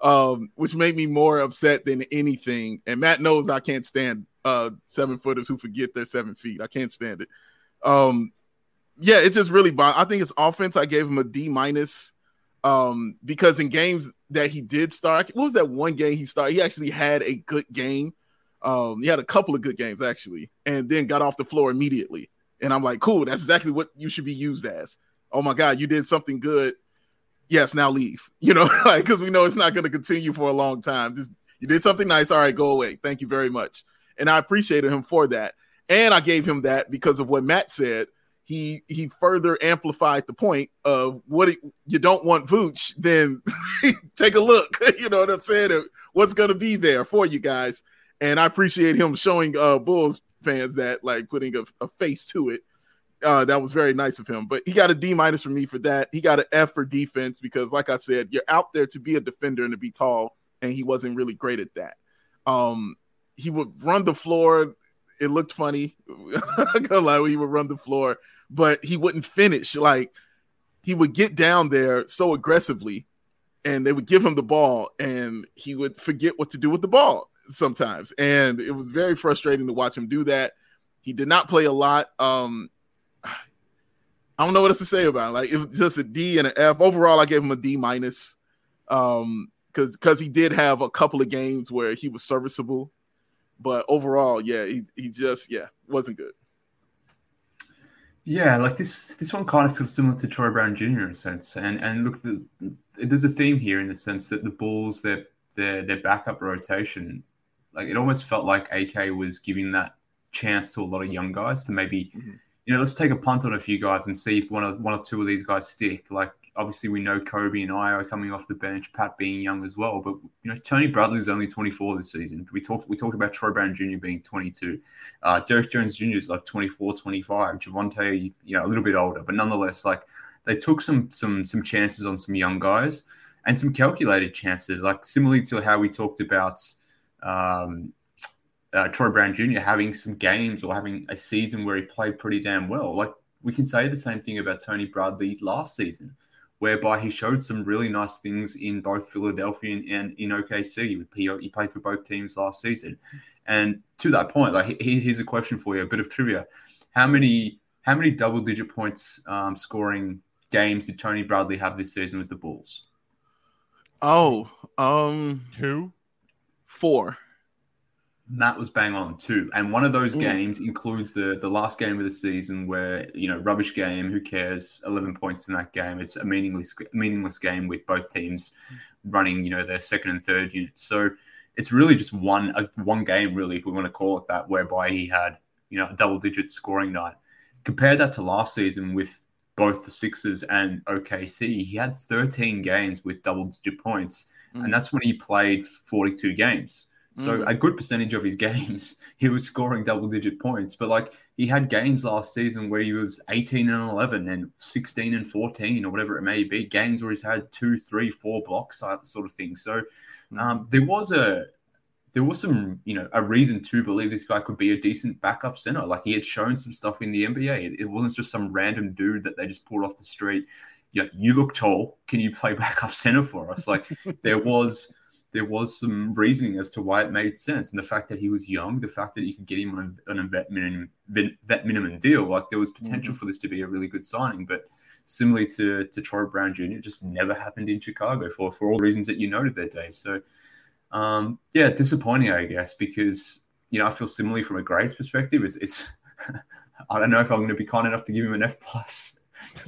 um, which made me more upset than anything. And Matt knows I can't stand uh, seven footers who forget they're seven feet. I can't stand it. Um, yeah, it just really. I think his offense. I gave him a D minus. Um, because in games that he did start, what was that one game he started? He actually had a good game. Um, he had a couple of good games actually, and then got off the floor immediately. And I'm like, cool, that's exactly what you should be used as. Oh my God, you did something good. Yes, now leave. [LAUGHS] You know, like because we know it's not going to continue for a long time. Just you did something nice. All right, go away. Thank you very much. And I appreciated him for that. And I gave him that because of what Matt said. He he further amplified the point of what it, you don't want Vooch, then [LAUGHS] take a look. [LAUGHS] you know what I'm saying? What's going to be there for you guys? And I appreciate him showing uh, Bulls fans that like putting a, a face to it. Uh, that was very nice of him. But he got a D minus from me for that. He got an F for defense because, like I said, you're out there to be a defender and to be tall, and he wasn't really great at that. Um, he would run the floor. It looked funny. [LAUGHS] I'm gonna lie, he would run the floor, but he wouldn't finish. Like he would get down there so aggressively, and they would give him the ball, and he would forget what to do with the ball sometimes, and it was very frustrating to watch him do that. He did not play a lot. Um, I don't know what else to say about it. Like it was just a D and an F. Overall, I gave him a D minus. Um, because because he did have a couple of games where he was serviceable, but overall, yeah, he, he just yeah wasn't good. Yeah, like this this one kind of feels similar to Troy Brown Jr. in a sense, and and look, the, there's a theme here in the sense that the Bulls their their their backup rotation like it almost felt like AK was giving that chance to a lot of young guys to maybe, mm-hmm. you know, let's take a punt on a few guys and see if one of one or two of these guys stick. Like obviously we know Coby and Ayo are coming off the bench, Pat being young as well. But you know, Tony Bradley's only 24 this season. We talked we talked about Troy Brown Jr. being 22. Uh, Derrick Jones Jr. is like 24, 25. Javonte, you know, a little bit older, but nonetheless, like they took some some some chances on some young guys and some calculated chances, like similarly to how we talked about um, uh, Troy Brown Jr. having some games or having a season where he played pretty damn well. Like we can say the same thing about Tony Bradley last season, whereby he showed some really nice things in both Philadelphia and in OKC. He, he played for both teams last season. And to that point, like here's a question for you, a bit of trivia: How many how many double digit points um, scoring games did Tony Bradley have this season with the Bulls? Oh, um, two four. Matt was bang on too, and one of those mm. games includes the the last game of the season where you know rubbish game. Who cares? Eleven points in that game. It's a meaningless meaningless game with both teams running you know their second and third units. So it's really just one a, one game really, if we want to call it that, whereby he had you know a double digit scoring night. Compare that to last season with both the Sixers and OKC. He had 13 games with double digit points mm. and that's when he played 42 games. So mm. a good percentage of his games, [LAUGHS] he was scoring double digit points. But like he had games last season where he was 18 and 11 and 16 and 14 or whatever it may be. Games where he's had two, three, four blocks, sort of thing. So mm. um, there was a there was some, you know, a reason to believe this guy could be a decent backup center. Like he had shown some stuff in the NBA. It, it wasn't just some random dude that they just pulled off the street yeah, you look tall. Can you play [LAUGHS] backup center for us? Like there was there was some reasoning as to why it made sense, and the fact that he was young, the fact that you could get him on a, on a vet minimum vet minimum deal, like there was potential mm-hmm. for this to be a really good signing. But similarly to to Troy Brown Jr., just never happened in Chicago for for all the reasons that you noted there, Dave. So um, yeah, disappointing, I guess, because you know I feel similarly from a grades perspective. It's it's [LAUGHS] I don't know if I'm going to be kind enough to give him an F plus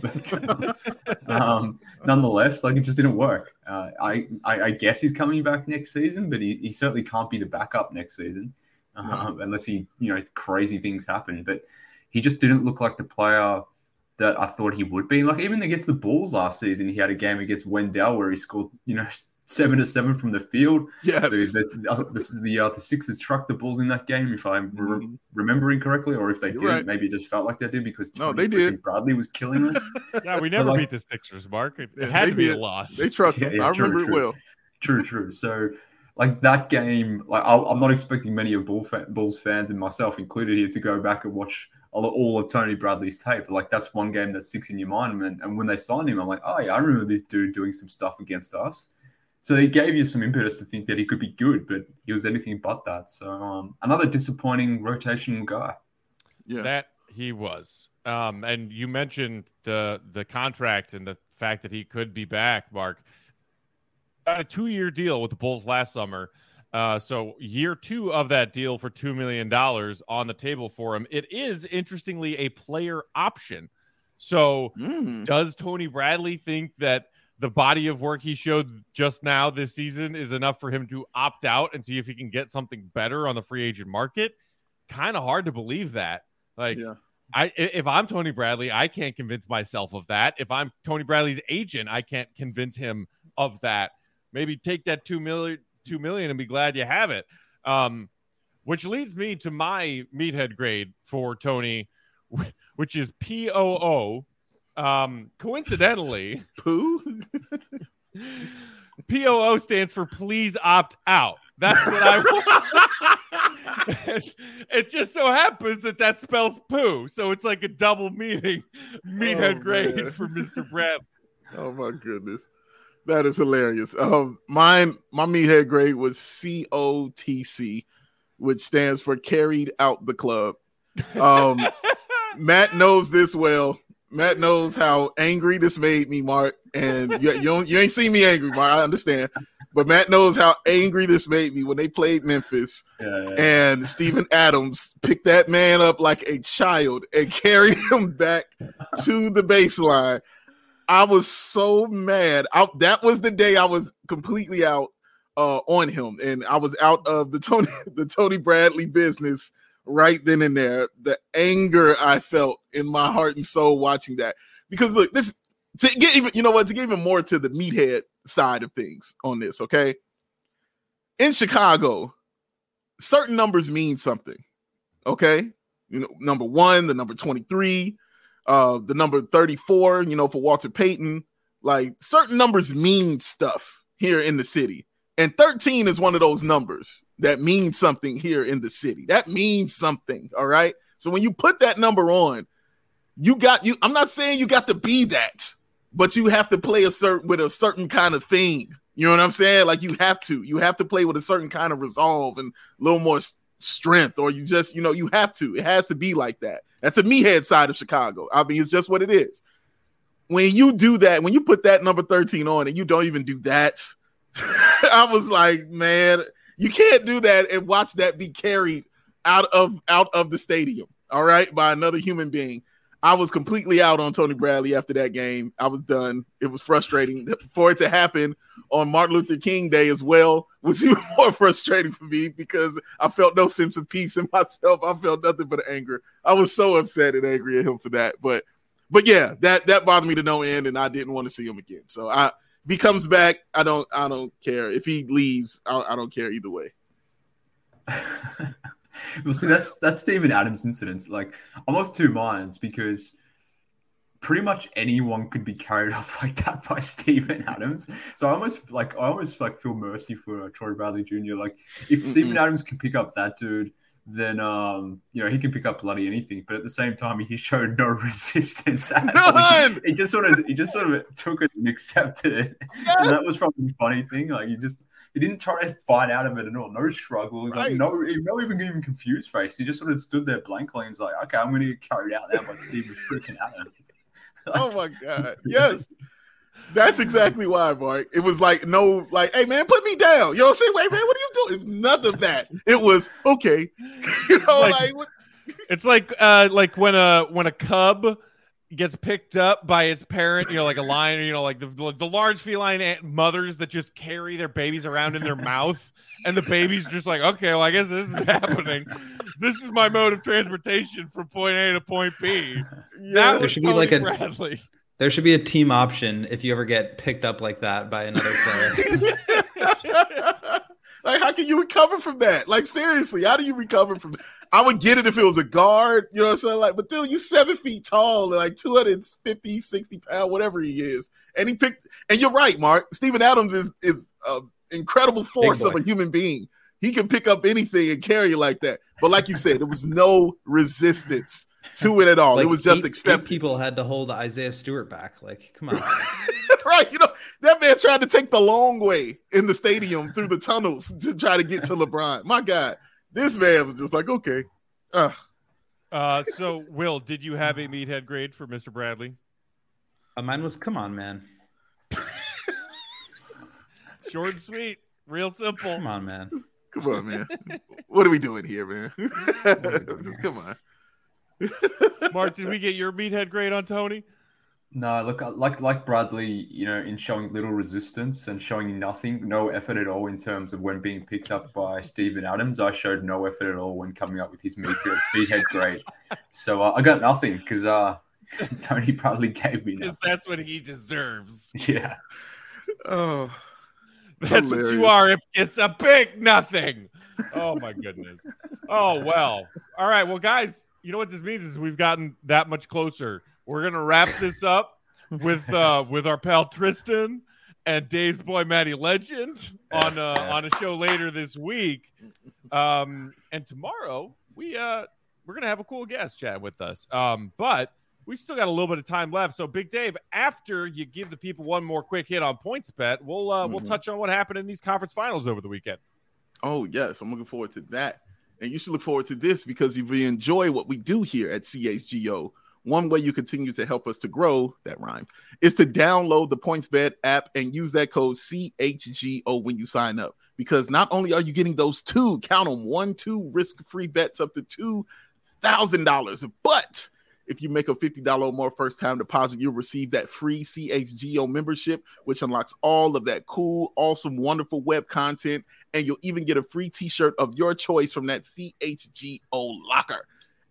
[LAUGHS] um, nonetheless, like it just didn't work. Uh, I, I, I guess he's coming back next season, but he, he certainly can't be the backup next season um, unless he you know crazy things happen. But he just didn't look like the player that I thought he would be. Like even against the Bulls last season, he had a game against Wendell where he scored you know seven to seven from the field. Yes. The- the- uh, this is the uh, the Sixers trucked the Bulls in that game, if I'm re- Mhm. remembering correctly, or if they didn't, right. maybe it just felt like they did because No, Tony they did. Bradley was killing us. [LAUGHS] [LAUGHS] Yeah, we So, never like- beat the Sixers, Mark. It, it had to be did. a loss. They trucked Yeah, them. yeah, I true, remember it well. True, true. So, like that game, like I'll, I'm not expecting many of Bull fa- Bulls fans and myself included here to go back and watch all, all of Tony Bradley's tape. But, like that's one game that sticks in your mind. And, and when they signed him, I'm like, oh yeah, I remember this dude doing some stuff against us. So he gave you some impetus to think that he could be good, but he was anything but that. So um, another disappointing rotational guy. Yeah. That he was. Um, and you mentioned the the contract and the fact that he could be back, Mark. Got a two year deal with the Bulls last summer. Uh, so year two of that deal for two million dollars on the table for him. It is interestingly a player option. So Mm. does Tony Bradley think that the body of work he showed just now this season is enough for him to opt out and see if he can get something better on the free agent market? Kind of hard to believe that. Like, Yeah. I if I'm Tony Bradley, I can't convince myself of that. If I'm Tony Bradley's agent, I can't convince him of that. Maybe take that two million, two million, and be glad you have it. Um, which leads me to my meathead grade for Tony, [LAUGHS] which is P O O. Um, coincidentally, [LAUGHS] Pooh? POO stands for please opt out. That's what I want. [LAUGHS] it just so happens that that spells poo. So it's like a double meaning meathead Oh, grade man. for Mr. Brad. Oh my goodness. That is hilarious. Um mine my meathead grade was COTC, which stands for carried out the club. Um [LAUGHS] Matt knows this well. Matt knows how angry this made me, Mark. And you, you don't you ain't seen me angry, Mark. I understand. But Matt knows how angry this made me when they played Memphis Yeah, and Steven Adams picked that man up like a child and [LAUGHS] carried him back to the baseline. I was so mad. I, that was the day I was completely out uh, on him, and I was out of the Tony [LAUGHS] the Tony Bradley business right then and there. The anger I felt in my heart and soul watching that, because look, this to get even you know what to get even more to the meathead side of things on this. Okay, in Chicago, certain numbers mean something. Okay. You know, number one, the number 23, uh, the number 34, you know, for Walter Payton. Like certain numbers mean stuff here in the city. And 13 is one of those numbers that means something here in the city. That means something. All right. So when you put that number on, you got you. I'm not saying you got to be that, but you have to play a certain with a certain kind of thing. You know what I'm saying? Like you have to. You have to play with a certain kind of resolve and a little more strength, or you just, you know, you have to. It has to be like that. That's a meathead side of Chicago. I mean, it's just what it is. When you do that, when you put that number 13 on and you don't even do that, [LAUGHS] I was like, man, you can't do that and watch that be carried out of out of the stadium, all right, by another human being. I was completely out on Tony Bradley after that game. I was done. It was frustrating [LAUGHS] for it to happen on Martin Luther King Day as well was [LAUGHS] even more frustrating for me because I felt no sense of peace in myself. I felt nothing but anger. I was so upset and angry at him for that. But but yeah, that that bothered me to no end, and I didn't want to see him again. So I if he comes back, I don't I don't care. If he leaves, I, I don't care either way. [LAUGHS] well, see, that's that's Steven Adams' incident. Like, I'm of two minds because pretty much anyone could be carried [LAUGHS] off like that by Stephen Adams. So I almost like I almost like feel mercy for uh, Troy Bradley Jr. Like, if. Steven Adams can pick up that dude, then um, you know he can pick up bloody anything. But at the same time, he showed no [LAUGHS] resistance. At all. None! He just sort of he just sort of took it and accepted it. And that was probably the funny thing. Like, he just he didn't try to fight out of it at all. No struggle. Like, Right. no, no even even confused face. He just sort of stood there blankly and was like, okay, I'm going to get carried out there by Steven freaking Adams. Oh my god. [LAUGHS] Yes. That's exactly why, Mark. It was like no, like, hey man, put me down. You know what I'm saying? Wait, man, what are you doing? It was None of that. It was okay. [LAUGHS] You know, Like- like, what, It's like uh like when a when a cub gets picked up by its parent, you know, like a lion, you know, like the the large feline ant- mothers that just carry their babies around in their mouth, and the baby's just like, okay, well, I guess this is happening. This is my mode of transportation from point A to point B. That yeah. There was should be like a- Bradley. There should be a team option if you ever get picked up like that by another player. [LAUGHS] like, how can you recover from that? Like, seriously, how do you recover from? I would get it if it was a guard, you know what I'm saying? Like, but dude, you seven feet tall, like 250, 60 pounds, whatever he is. And he picked, and you're right, Mark. Steven Adams is is an incredible force of a human being. He can pick up anything and carry it like that. But like you said, there was no resistance to it at all. Like it was just eight, acceptance. eight people had to hold Isaiah Stewart back. Like, come on. [LAUGHS] right. You know, that man tried to take the long way in the stadium through the tunnels to try to get to LeBron. My God, this man was just like, okay. Uh, Uh, so, Will, did you have a meathead grade for Mr. Bradley? Uh, mine was, come on, man. [LAUGHS] Short and sweet, real simple. Come on, man. Come on, man. what are we doing here, man? [LAUGHS] just come on. Mark, did we get your meathead grade on Tony? No, look, like like Bradley, you know, in showing little resistance and showing nothing, no effort at all in terms of when being picked up by Steven Adams. I showed no effort at all when coming up with his meathead, meathead grade. So uh, I got nothing because uh, [LAUGHS] Tony Bradley gave me [LAUGHS] Because that's what he deserves. Yeah, Oh, That's what you are, It's a big nothing. Oh my goodness. Oh well. All right. Well, guys, you know what this means is we've gotten that much closer. We're gonna wrap this up with uh with our pal Tristan and Dave's boy Matty Legend on uh, on a show later this week. Um and tomorrow we uh we're gonna have a cool guest chat with us. Um, but we still got a little bit of time left. So, Big Dave, after you give the people one more quick hit on points bet, we'll uh, we'll Mhm. touch on what happened in these conference finals over the weekend. Oh, yes. I'm looking forward to that. And you should look forward to this because if you enjoy what we do here at CHGO, one way you continue to help us to grow that rhyme is to download the PointsBet app and use that code CHGO when you sign up. Because not only are you getting those two, count them, one, two risk free bets up to $2,000, but if you make a $50 or more first time deposit, you'll receive that free CHGO membership, which unlocks all of that cool, awesome, wonderful web content. And you'll even get a free t shirt of your choice from that CHGO locker.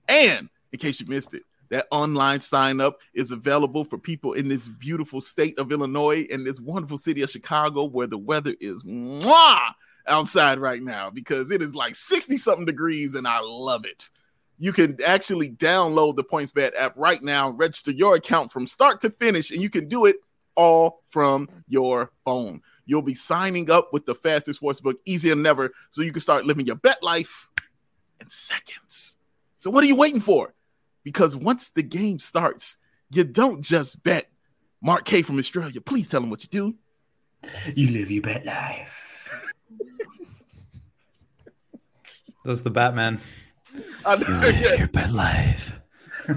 And in case you missed it, that online sign up is available for people in this beautiful state of Illinois and this wonderful city of Chicago where the weather is mwah outside right now because it is like 60 something degrees and I love it. You can actually download the PointsBet app right now, register your account from start to finish, and you can do it all from your phone. You'll be signing up with the fastest sportsbook easier than ever so you can start living your bet life in seconds. So, what are you waiting for? Because once the game starts, you don't just bet. Mark K from Australia, please tell them what you do. you live your bet life. That was the Batman. I know, yeah, bet life. [LAUGHS]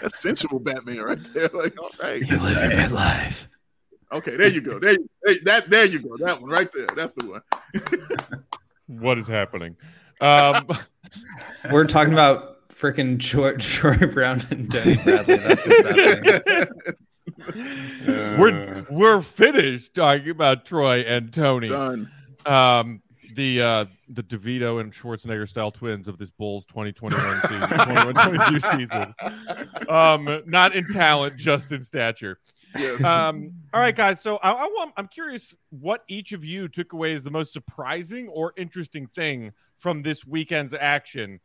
that's sensual Batman right there. [LAUGHS] Like, all right. You live your bet life. Okay, there you go. There, you- there, that, there you go. That one right there. That's the one. [LAUGHS] What is happening? Um, We're talking about freaking Troy, Troy Brown and Danny Bradley. That's what's happening. we're we're finished talking about Troy and Tony. Done. Um, the uh, the DeVito and Schwarzenegger style twins of this Bulls 2021 [LAUGHS] season, 21-22 season. Um, not in talent, just in stature. Yes. Um, all right, guys. So I, I want, I'm curious what each of you took away as the most surprising or interesting thing from this weekend's action.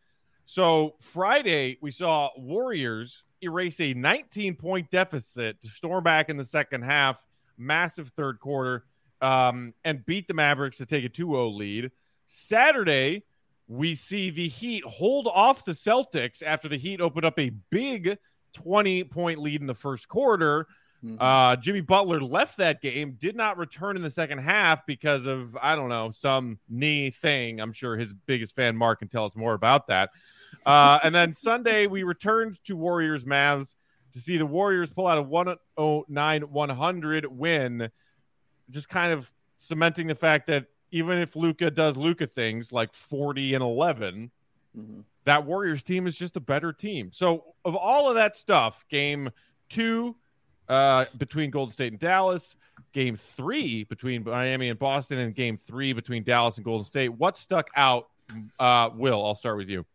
So Friday, we saw Warriors erase a 19 point deficit to storm back in the second half, massive third quarter, um, and beat the Mavericks to take a 2 0 lead. Saturday, we see the Heat hold off the Celtics after the Heat opened up a big 20 point lead in the first quarter. Mhm. Uh, Jimmy Butler left that game, did not return in the second half because of, I don't know, some knee thing. I'm sure his biggest fan, Mark, can tell us more about that. Uh, and then Sunday, we returned to Warriors Mavs to see the Warriors pull out a 109 100 win, just kind of cementing the fact that even if Luka does Luka things like 40 and 11, Mhm. that Warriors team is just a better team. So, of all of that stuff, game two uh, between Golden State and Dallas, game three between Miami and Boston, and game three between Dallas and Golden State, what stuck out? Uh, Will, I'll start with you.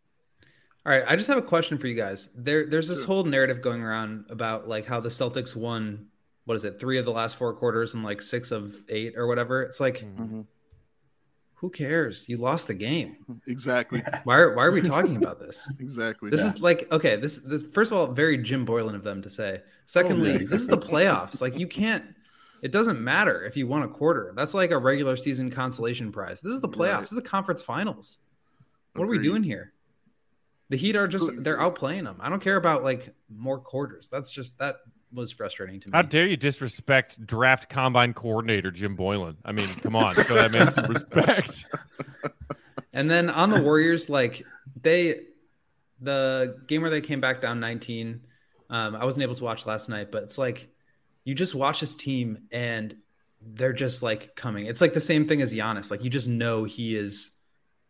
All right, I just have a question for you guys. There, there's this whole narrative going around about like how the Celtics won. What is it? Three of the last four quarters and like six of eight or whatever. It's like, Mhm. who cares? You lost the game. [LAUGHS] Exactly. [LAUGHS] Why are Why are we talking about this? [LAUGHS] Exactly. This is like okay. This this first of all, very Jim Boylan of them to say. Secondly, yeah, this is the playoffs. Like you can't. It doesn't matter if you won a quarter. That's like a regular season consolation prize. This is the playoffs. Right. This is the conference finals. What are we doing here? The Heat are just they're outplaying them. I don't care about like more quarters. That's just that was frustrating to me. How dare you disrespect draft combine coordinator Jim Boylan? I mean, come on, show that man some respect. [LAUGHS] And then on the Warriors, like they, the game where they came back down 19, um, I wasn't able to watch last night, but it's like you just watch this team and they're just like coming. It's like the same thing as Giannis. Like you just know he is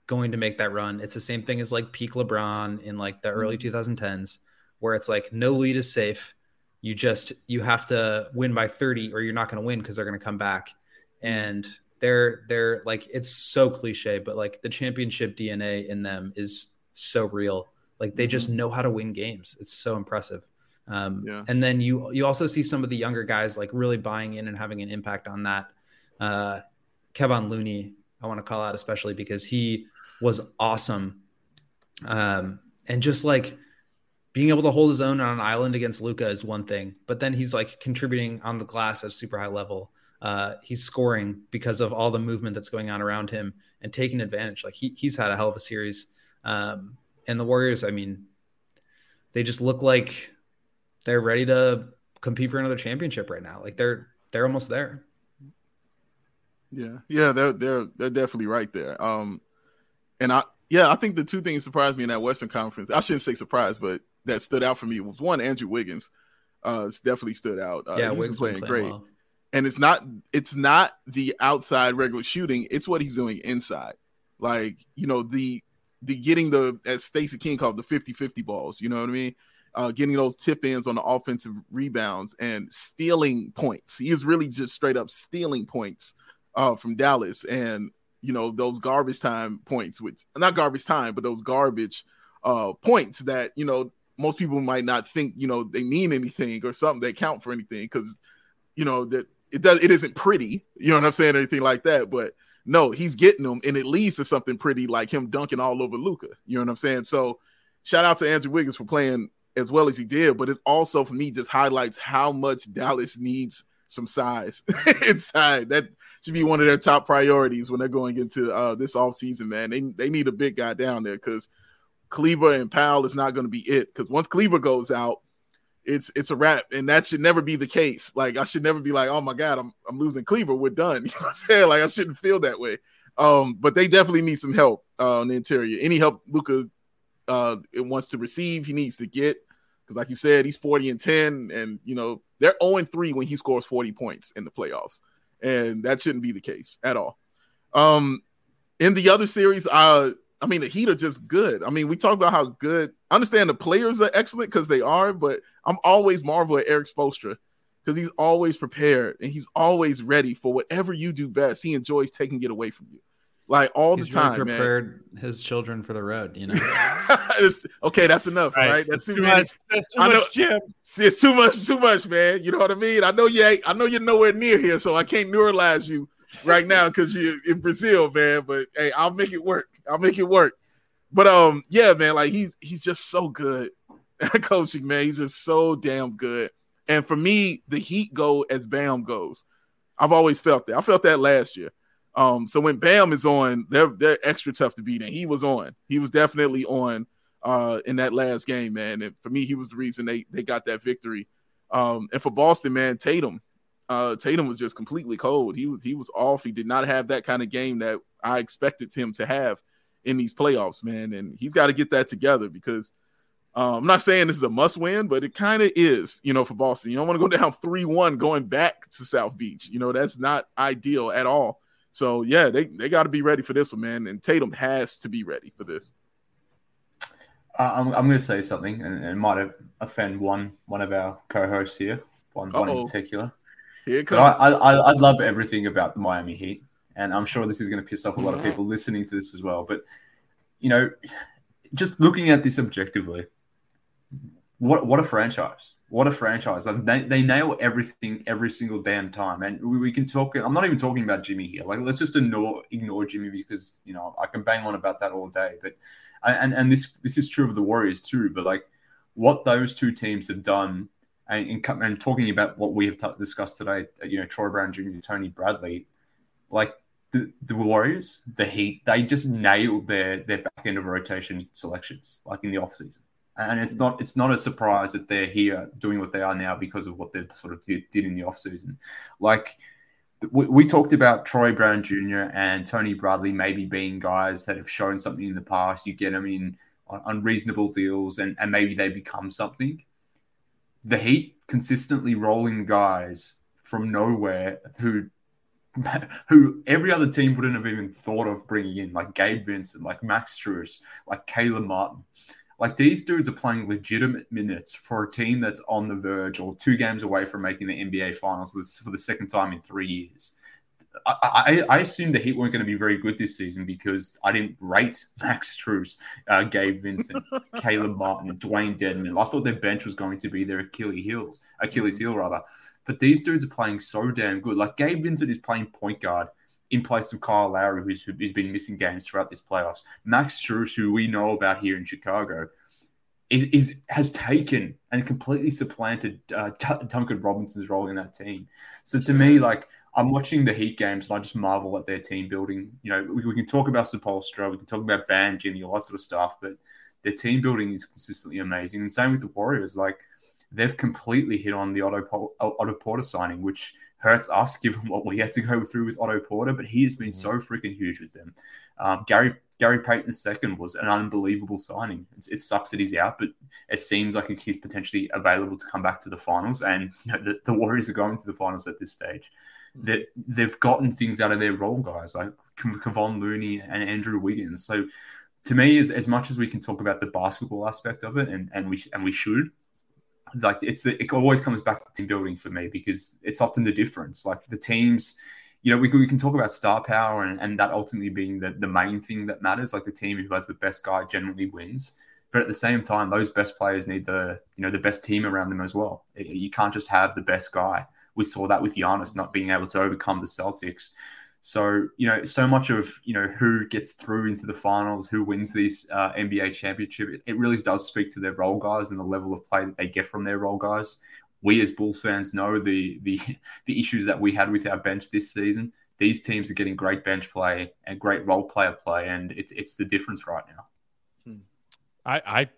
going to make that run. It's the same thing as like peak LeBron in like the early 2010s, where it's like no lead is safe. You just you have to win by 30 or you're not going to win because they're going to come back. And they're they're like it's so cliche, but like the championship DNA in them is so real. Like they just know how to win games. It's so impressive. Um, Yeah. And then you you also see some of the younger guys like really buying in and having an impact on that. Uh, Kevon Looney, I want to call out especially because he was awesome, um, and just like being able to hold his own on an island against Luka is one thing, but then he's like contributing on the glass at a super high level. Uh, he's scoring because of all the movement that's going on around him and taking advantage. Like he, he's had a hell of a series. Um, and the Warriors, I mean, they just look like they're ready to compete for another championship right now. Like they're they're almost there. Yeah, yeah, they're they're they're definitely right there. Um, and I yeah, I think the two things surprised me in that Western Conference. I shouldn't say surprised, but that stood out for me was one Andrew Wiggins. Uh, it's definitely stood out. Uh, yeah, he's Wiggins playing playing great, well. and it's not it's not the outside regular shooting. It's what he's doing inside. Like you know the the getting the as Stacey King called the 50-50 balls. You know what I mean? Uh, getting those tip ins on the offensive rebounds and stealing points. He is really just straight up stealing points uh, from Dallas, and you know those garbage time points, which not garbage time, but those garbage uh, points that you know most people might not think you know they mean anything or something they count for anything because you know that it does it isn't pretty. You know what I'm saying? Anything like that, but no, he's getting them, and it leads to something pretty like him dunking all over Luka. You know what I'm saying? So shout out to Andrew Wiggins for playing as well as he did, but it also for me just highlights how much Dallas needs some size [LAUGHS] inside. That should be one of their top priorities when they're going into uh, this offseason, man. They they need a big guy down there because Kleber and Powell is not going to be it. Because once Kleber goes out, it's it's a wrap, and that should never be the case. Like I should never be like, oh my god, I'm I'm losing Kleber. We're done. [LAUGHS] You know what I'm saying? Like I shouldn't feel that way. Um, but they definitely need some help uh, on the interior. Any help Luka uh it wants to receive, he needs to get. Because like you said, he's 40 and 10, and you know they're 0 and 3 when he scores 40 points in the playoffs, and that shouldn't be the case at all. Um, in the other series, uh, I mean the Heat are just good. I mean, we talk about how good. I understand the players are excellent because they are, but I'm always marvel at Erik Spoelstra because he's always prepared and he's always ready for whatever you do best. He enjoys taking it away from you, like all He's the time, really man. prepared his children for the road. You know. [LAUGHS] Okay, that's enough, Right. right? That's too too many. much. That's too I know- much, Jim. See, It's too much, too much, man. You know what I mean? I know you ain't, I know you're nowhere near here, so I can't neuralize you right now because you're in Brazil, man. But hey, I'll make it work. I'll make it work. But um, yeah, man, like he's he's just so good at [LAUGHS] coaching, man. He's just so damn good. And for me, the Heat go as Bam goes. I've always felt that. I felt that last year. Um, so when Bam is on, they're they're extra tough to beat, and he was on. He was definitely on uh in that last game, man. And for me, he was the reason they they got that victory. Um, and for Boston, man, Tatum, uh, Tatum was just completely cold. He was he was off. He did not have that kind of game that I expected him to have in these playoffs, man. And he's got to get that together because um, I'm not saying this is a must win, but it kind of is, you know, for Boston. You don't want to go down 3 1 going back to South Beach. You know, that's not ideal at all. So, yeah, they, they got to be ready for this one, man. And Tatum has to be ready for this. Uh, I'm, I'm going to say something, and it might offend one one of our co-hosts here, one, one in particular. Here it But comes. I, I, I love everything about the Miami Heat, and I'm sure this is going to piss off a lot of people listening to this as well. But you know, just looking at this objectively, what what a franchise! What a franchise! Like they, they nail everything every single damn time, and we, we can talk. I'm not even talking about Jimmy here. Like let's just ignore ignore Jimmy because you know I can bang on about that all day. But and and this this is true of the Warriors too. But like what those two teams have done, and and, and talking about what we have t- discussed today, uh, you know Troy Brown Jr., Tony Bradley, like the, the Warriors, the Heat, they just nailed their their back end of rotation selections, like in the offseason. And it's not it's not a surprise that they're here doing what they are now because of what they sort of did, did in the offseason. Like we, we talked about Troy Brown Jr. and Tony Bradley maybe being guys that have shown something in the past. You get them in uh, on, on deals and, and maybe they become something. The Heat consistently rolling guys from nowhere who [LAUGHS] who every other team wouldn't have even thought of bringing in, like Gabe Vincent, like Max Strus, like Caleb Martin. Like these dudes are playing legitimate minutes for a team that's on the verge or two games away from making the NBA Finals for the second time in three years. I, I, I assumed the Heat weren't going to be very good this season because I didn't rate [LAUGHS] Max Strus, uh, Gabe Vincent, [LAUGHS] Caleb Martin, Dewayne Dedmon. I thought their bench was going to be their Achilles heels, Achilles heel rather. But these dudes are playing so damn good. Like Gabe Vincent is playing point guard in place of Kyle Lowry, who's, who's been missing games throughout this playoffs. Max Strus, who we know about here in Chicago, is, is has taken and completely supplanted uh, Duncan Robinson's role in that team. So to me, like I'm watching the Heat games and I just marvel at their team building. You know, we, we can talk about Spoelstra, we can talk about Bam, Jimmy, all that sort of stuff, but their team building is consistently amazing. And same with the Warriors. Like they've completely hit on the Otto, Otto Porter signing, which hurts us [LAUGHS] given what we had to go through with Otto Porter, but he has been mm-hmm. so freaking huge with them. Um, Gary Gary Payton II was an unbelievable signing. It's, it sucks that he's out, but it seems like he's potentially available to come back to the finals. And you know, the, the, Warriors are going to the finals at this stage. That they've gotten things out of their role guys like Kevon Looney and Andrew Wiggins. So to me, as, as much as we can talk about the basketball aspect of it, and, and we and we should, like it's the, it always comes back to team building for me because it's often the difference. Like the teams, you know, we, we can talk about star power and, and that ultimately being the, the main thing that matters. Like the team who has the best guy generally wins. But at the same time, those best players need the you know the best team around them as well. You can't just have the best guy. We saw that with Giannis not being able to overcome the Celtics. So, you know, so much of, you know, who gets through into the finals, who wins this uh, NBA championship, it, it, really does speak to their role guys and the level of play that they get from their role guys. We as Bulls fans know the the [LAUGHS] the issues that we had with our bench this season. These teams are getting great bench play and great role player play, and it's it's the difference right now. Hmm. I, I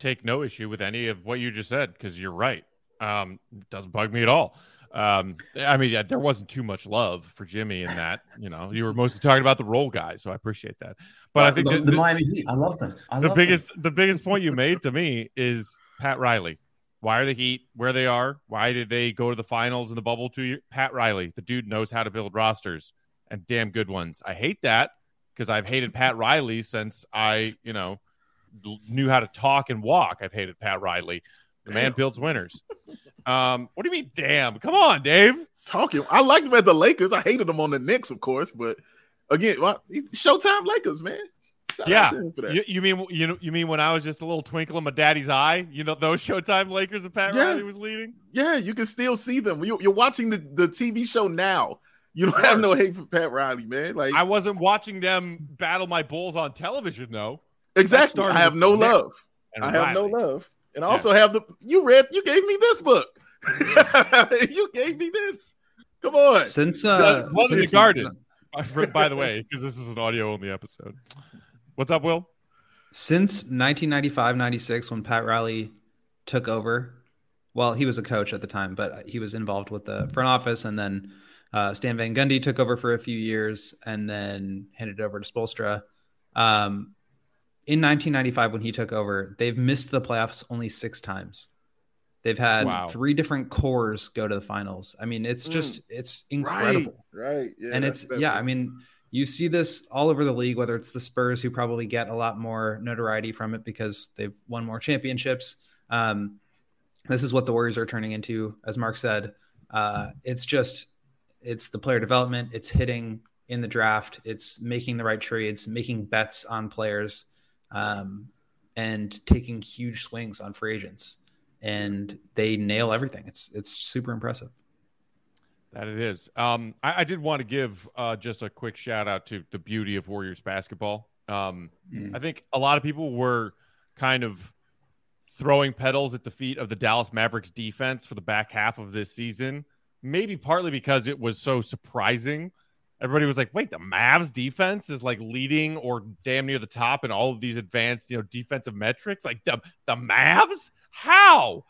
take no issue with any of what you just said because you're right. Um, it doesn't bug me at all. Um, I mean, there wasn't too much love for Jimmy in that. You know, you were mostly talking about the role guy, so I appreciate that. But I think the, the, the Miami Heat, I love them. I the love biggest, them. the biggest point you made to me is Pat Riley. Why are the Heat where they are? Why did they go to the finals in the bubble To? Pat Riley, the dude knows how to build rosters and damn good ones. I hate that because I've hated Pat Riley since I, you know, knew how to talk and walk. I've hated Pat Riley. The man builds winners. Um, what do you mean, damn? Come on, Dave. Talking. I liked him at the Lakers. I hated him on the Knicks, of course, but again, well, Showtime Lakers, man. Shout yeah, you, you, mean you know you mean when I was just a little twinkle in my daddy's eye? You know those Showtime Lakers that Pat yeah. Riley was leading. Yeah, you can still see them. You, are watching the, the TV show now. You don't have no hate for Pat Riley, man. Like I wasn't watching them battle my Bulls on television, though. Exactly. I have no love. I have no love. And I yeah. also have the you read you gave me this book. [LAUGHS] you gave me this. Come on. Since uh Blood in the Garden. [LAUGHS] by the way, because this is an audio only episode. What's up, Will? Since 1995-96 when Pat Riley took over, well, he was a coach at the time, but he was involved with the front office and then uh, Stan Van Gundy took over for a few years and then handed it over to Spoelstra. Um, in 1995 when he took over, they've missed the playoffs only six times. They've had wow. three different cores go to the finals. I mean, it's just mm. it's incredible. Right. right. Yeah, and it's yeah, I mean, you see this all over the league, whether it's the Spurs who probably get a lot more notoriety from it because they've won more championships. Um, this is what the Warriors are turning into, as Mark said. Uh, it's just it's the player development, it's hitting in the draft, it's making the right trades, making bets on players. Um, and taking huge swings on free agents, and they nail everything. It's it's super impressive. That it is. Um, I, I did want to give uh, just a quick shout out to the beauty of Warriors basketball. Um, Mm. I think a lot of people were kind of throwing pedals at the feet of the Dallas Mavericks defense for the back half of this season, maybe partly because it was so surprising. Everybody was like, wait, the Mavs defense is like leading or damn near the top in all of these advanced, you know, defensive metrics. Like the, the Mavs? How?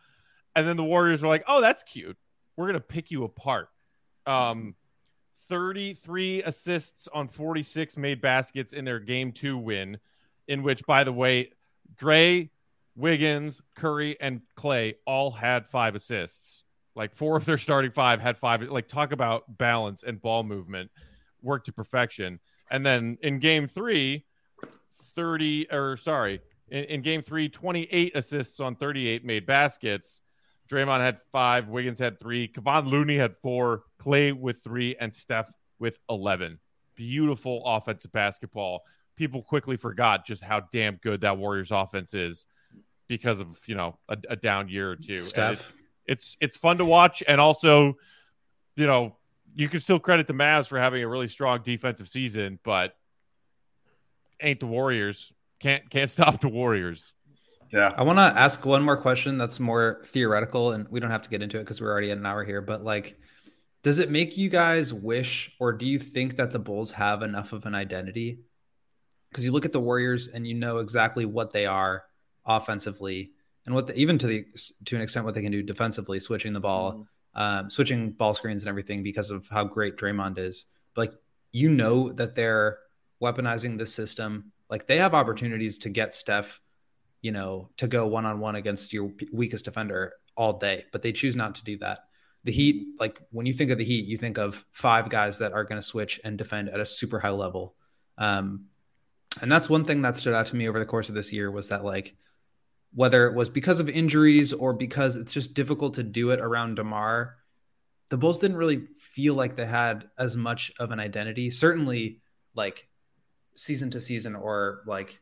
And then the Warriors were like, oh, that's cute. We're to pick you apart. Um, 33 assists on 46 made baskets in their game two win, in which, by the way, Dre, Wiggins, Curry, and Clay all had five assists. Like four of their starting five had five. Like, talk about balance and ball movement, work to perfection. And then in game three, 30, or sorry, in, in game three, 28 assists on 38 made baskets. Draymond had five, Wiggins had three, Kevon Looney had four, Clay with three, and Steph with 11. Beautiful offensive basketball. People quickly forgot just how damn good that Warriors offense is because of, you know, a, a down year or two. Steph. It's, it's it's fun to watch and also, you know, you can still credit the Mavs for having a really strong defensive season, but ain't the Warriors. Can't can't stop the Warriors. Yeah. I want to ask one more question that's more theoretical, and we don't have to get into it because we're already at an hour here. But like, does it make you guys wish, or do you think that the Bulls have enough of an identity? Because you look at the Warriors and you know exactly what they are offensively, and what the, even to the to an extent what they can do defensively, switching the ball, mm-hmm. Um, switching ball screens and everything because of how great Draymond is. But like, you know that they're weaponizing this system. Like they have opportunities to get Steph you know, to go one on one against your weakest defender all day, but they choose not to do that. The Heat, like when you think of the Heat, you think of five guys that are going to switch and defend at a super high level. Um, and that's one thing that stood out to me over the course of this year was that like whether it was because of injuries or because it's just difficult to do it around Demar, the Bulls didn't really feel like they had as much of an identity. Certainly, like season to season or like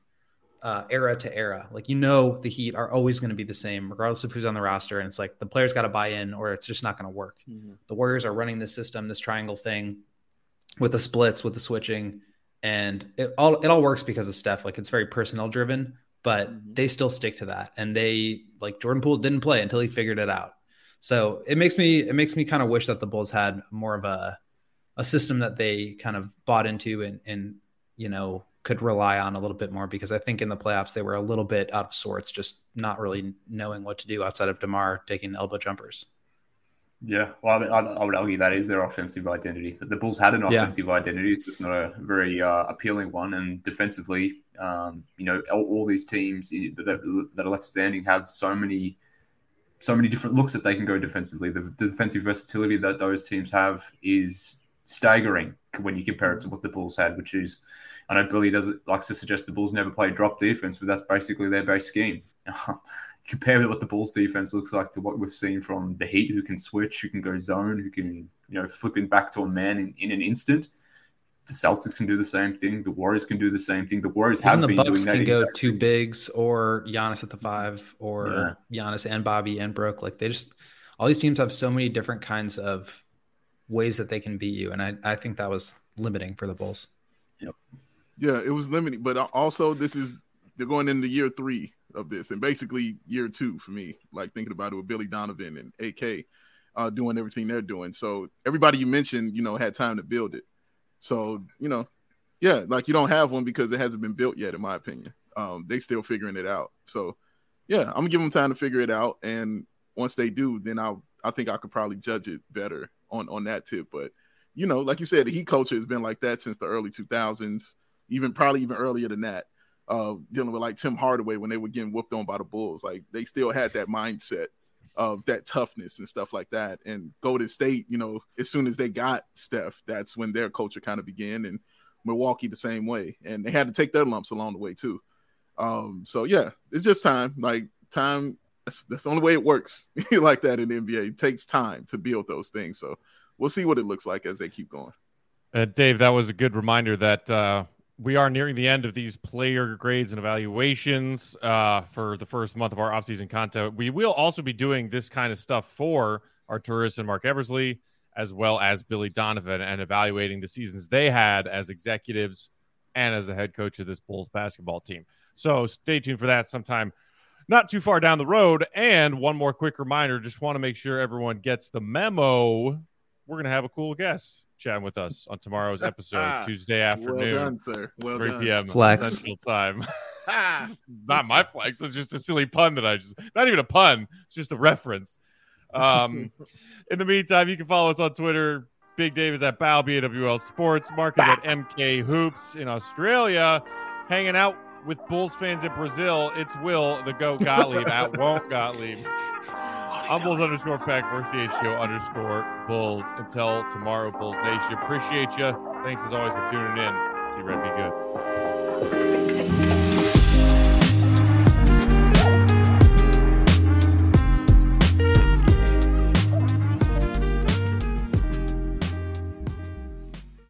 uh, era to era. Like you know, the Heat are always going to be the same, regardless of who's on the roster. And it's like the players got to buy in, or it's just not going to work. The Warriors are running this system, this triangle thing, with the splits, with the switching, and it all it all works because of Steph. Like it's very personnel driven, but Mhm. they still stick to that. And they like Jordan Poole didn't play until he figured it out. So it makes me it makes me kind of wish that the Bulls had more of a a system that they kind of bought into and and you know could rely on a little bit more because I think in the playoffs they were a little bit out of sorts, just not really knowing what to do outside of Demar taking elbow jumpers. Yeah, well, I, I would argue that is their offensive identity. The Bulls had an Yeah. offensive identity; it's just not a very uh, appealing one. And defensively, um, you know, all, all these teams that, that that are left standing have so many, so many different looks that they can go defensively. The, the defensive versatility that those teams have is staggering when you compare it to what the Bulls had, which is, I know Billy does likes to suggest the Bulls never play drop defense, but that's basically their base scheme. [LAUGHS] compare what the Bulls defense looks like to what we've seen from the Heat, who can switch, who can go zone, who can you know flip it back to a man in, in an instant. The Celtics can do the same thing. The Warriors can do the same thing. The Warriors have the been Bucks doing that. can go exact- two bigs or Giannis at the five or Giannis and Bobby and Brook. Like they just all these teams have so many different kinds of ways that they can beat you. And I, I think that was limiting for the Bulls. Yep. Yeah, it was limiting, but also this is they're going into year three of this, and basically year two for me. Like thinking about it with Billy Donovan and AK uh, doing everything they're doing. So everybody you mentioned, you know, had time to build it. So you know, yeah, like you don't have one because it hasn't been built yet, in my opinion. Um, they still figuring it out. So yeah, I'm gonna give them time to figure it out, and once they do, then I'll I think I could probably judge it better on on that tip. But you know, like you said, the Heat culture has been like that since the early 2000s, even probably even earlier than that. Uh, dealing with like Tim Hardaway when they were getting whooped on by the Bulls, like they still had that mindset of that toughness and stuff like that. And Golden State, you know, as soon as they got Steph, that's when their culture kind of began. And Milwaukee the same way, and they had to take their lumps along the way too. Um, so yeah, it's just time. Like time, that's, that's the only way it works [LAUGHS] like that in the NBA. It takes time to build those things. So we'll see what it looks like as they keep going. Uh, Dave, that was a good reminder that uh, we are nearing the end of these player grades and evaluations uh, for the first month of our offseason content. We will also be doing this kind of stuff for Arturas and Marc Eversley, as well as Billy Donovan, and evaluating the seasons they had as executives and as the head coach of this Bulls basketball team. So stay tuned for that sometime not too far down the road. And one more quick reminder just want to make sure everyone gets the memo. We're going to have a cool guest chatting with us on tomorrow's episode, [LAUGHS] Tuesday afternoon. Well done, sir. Well 3 done. p.m. Flex. Central Time. [LAUGHS] [LAUGHS] not my flex. It's just a silly pun that I just, not even a pun. It's just a reference. Um, in the meantime, you can follow us on Twitter. Big Dave is at Bow, BAWL Sports. Mark is at MK Hoops in Australia. Hanging out with Bulls fans in Brazil, it's Will, the GOAT Gottlieb at Won't Gottlieb. I'm Bulls underscore Peck, or CHGO underscore Bulls. Until tomorrow, Bulls Nation. Appreciate you. Thanks as always for tuning in. See Red be good.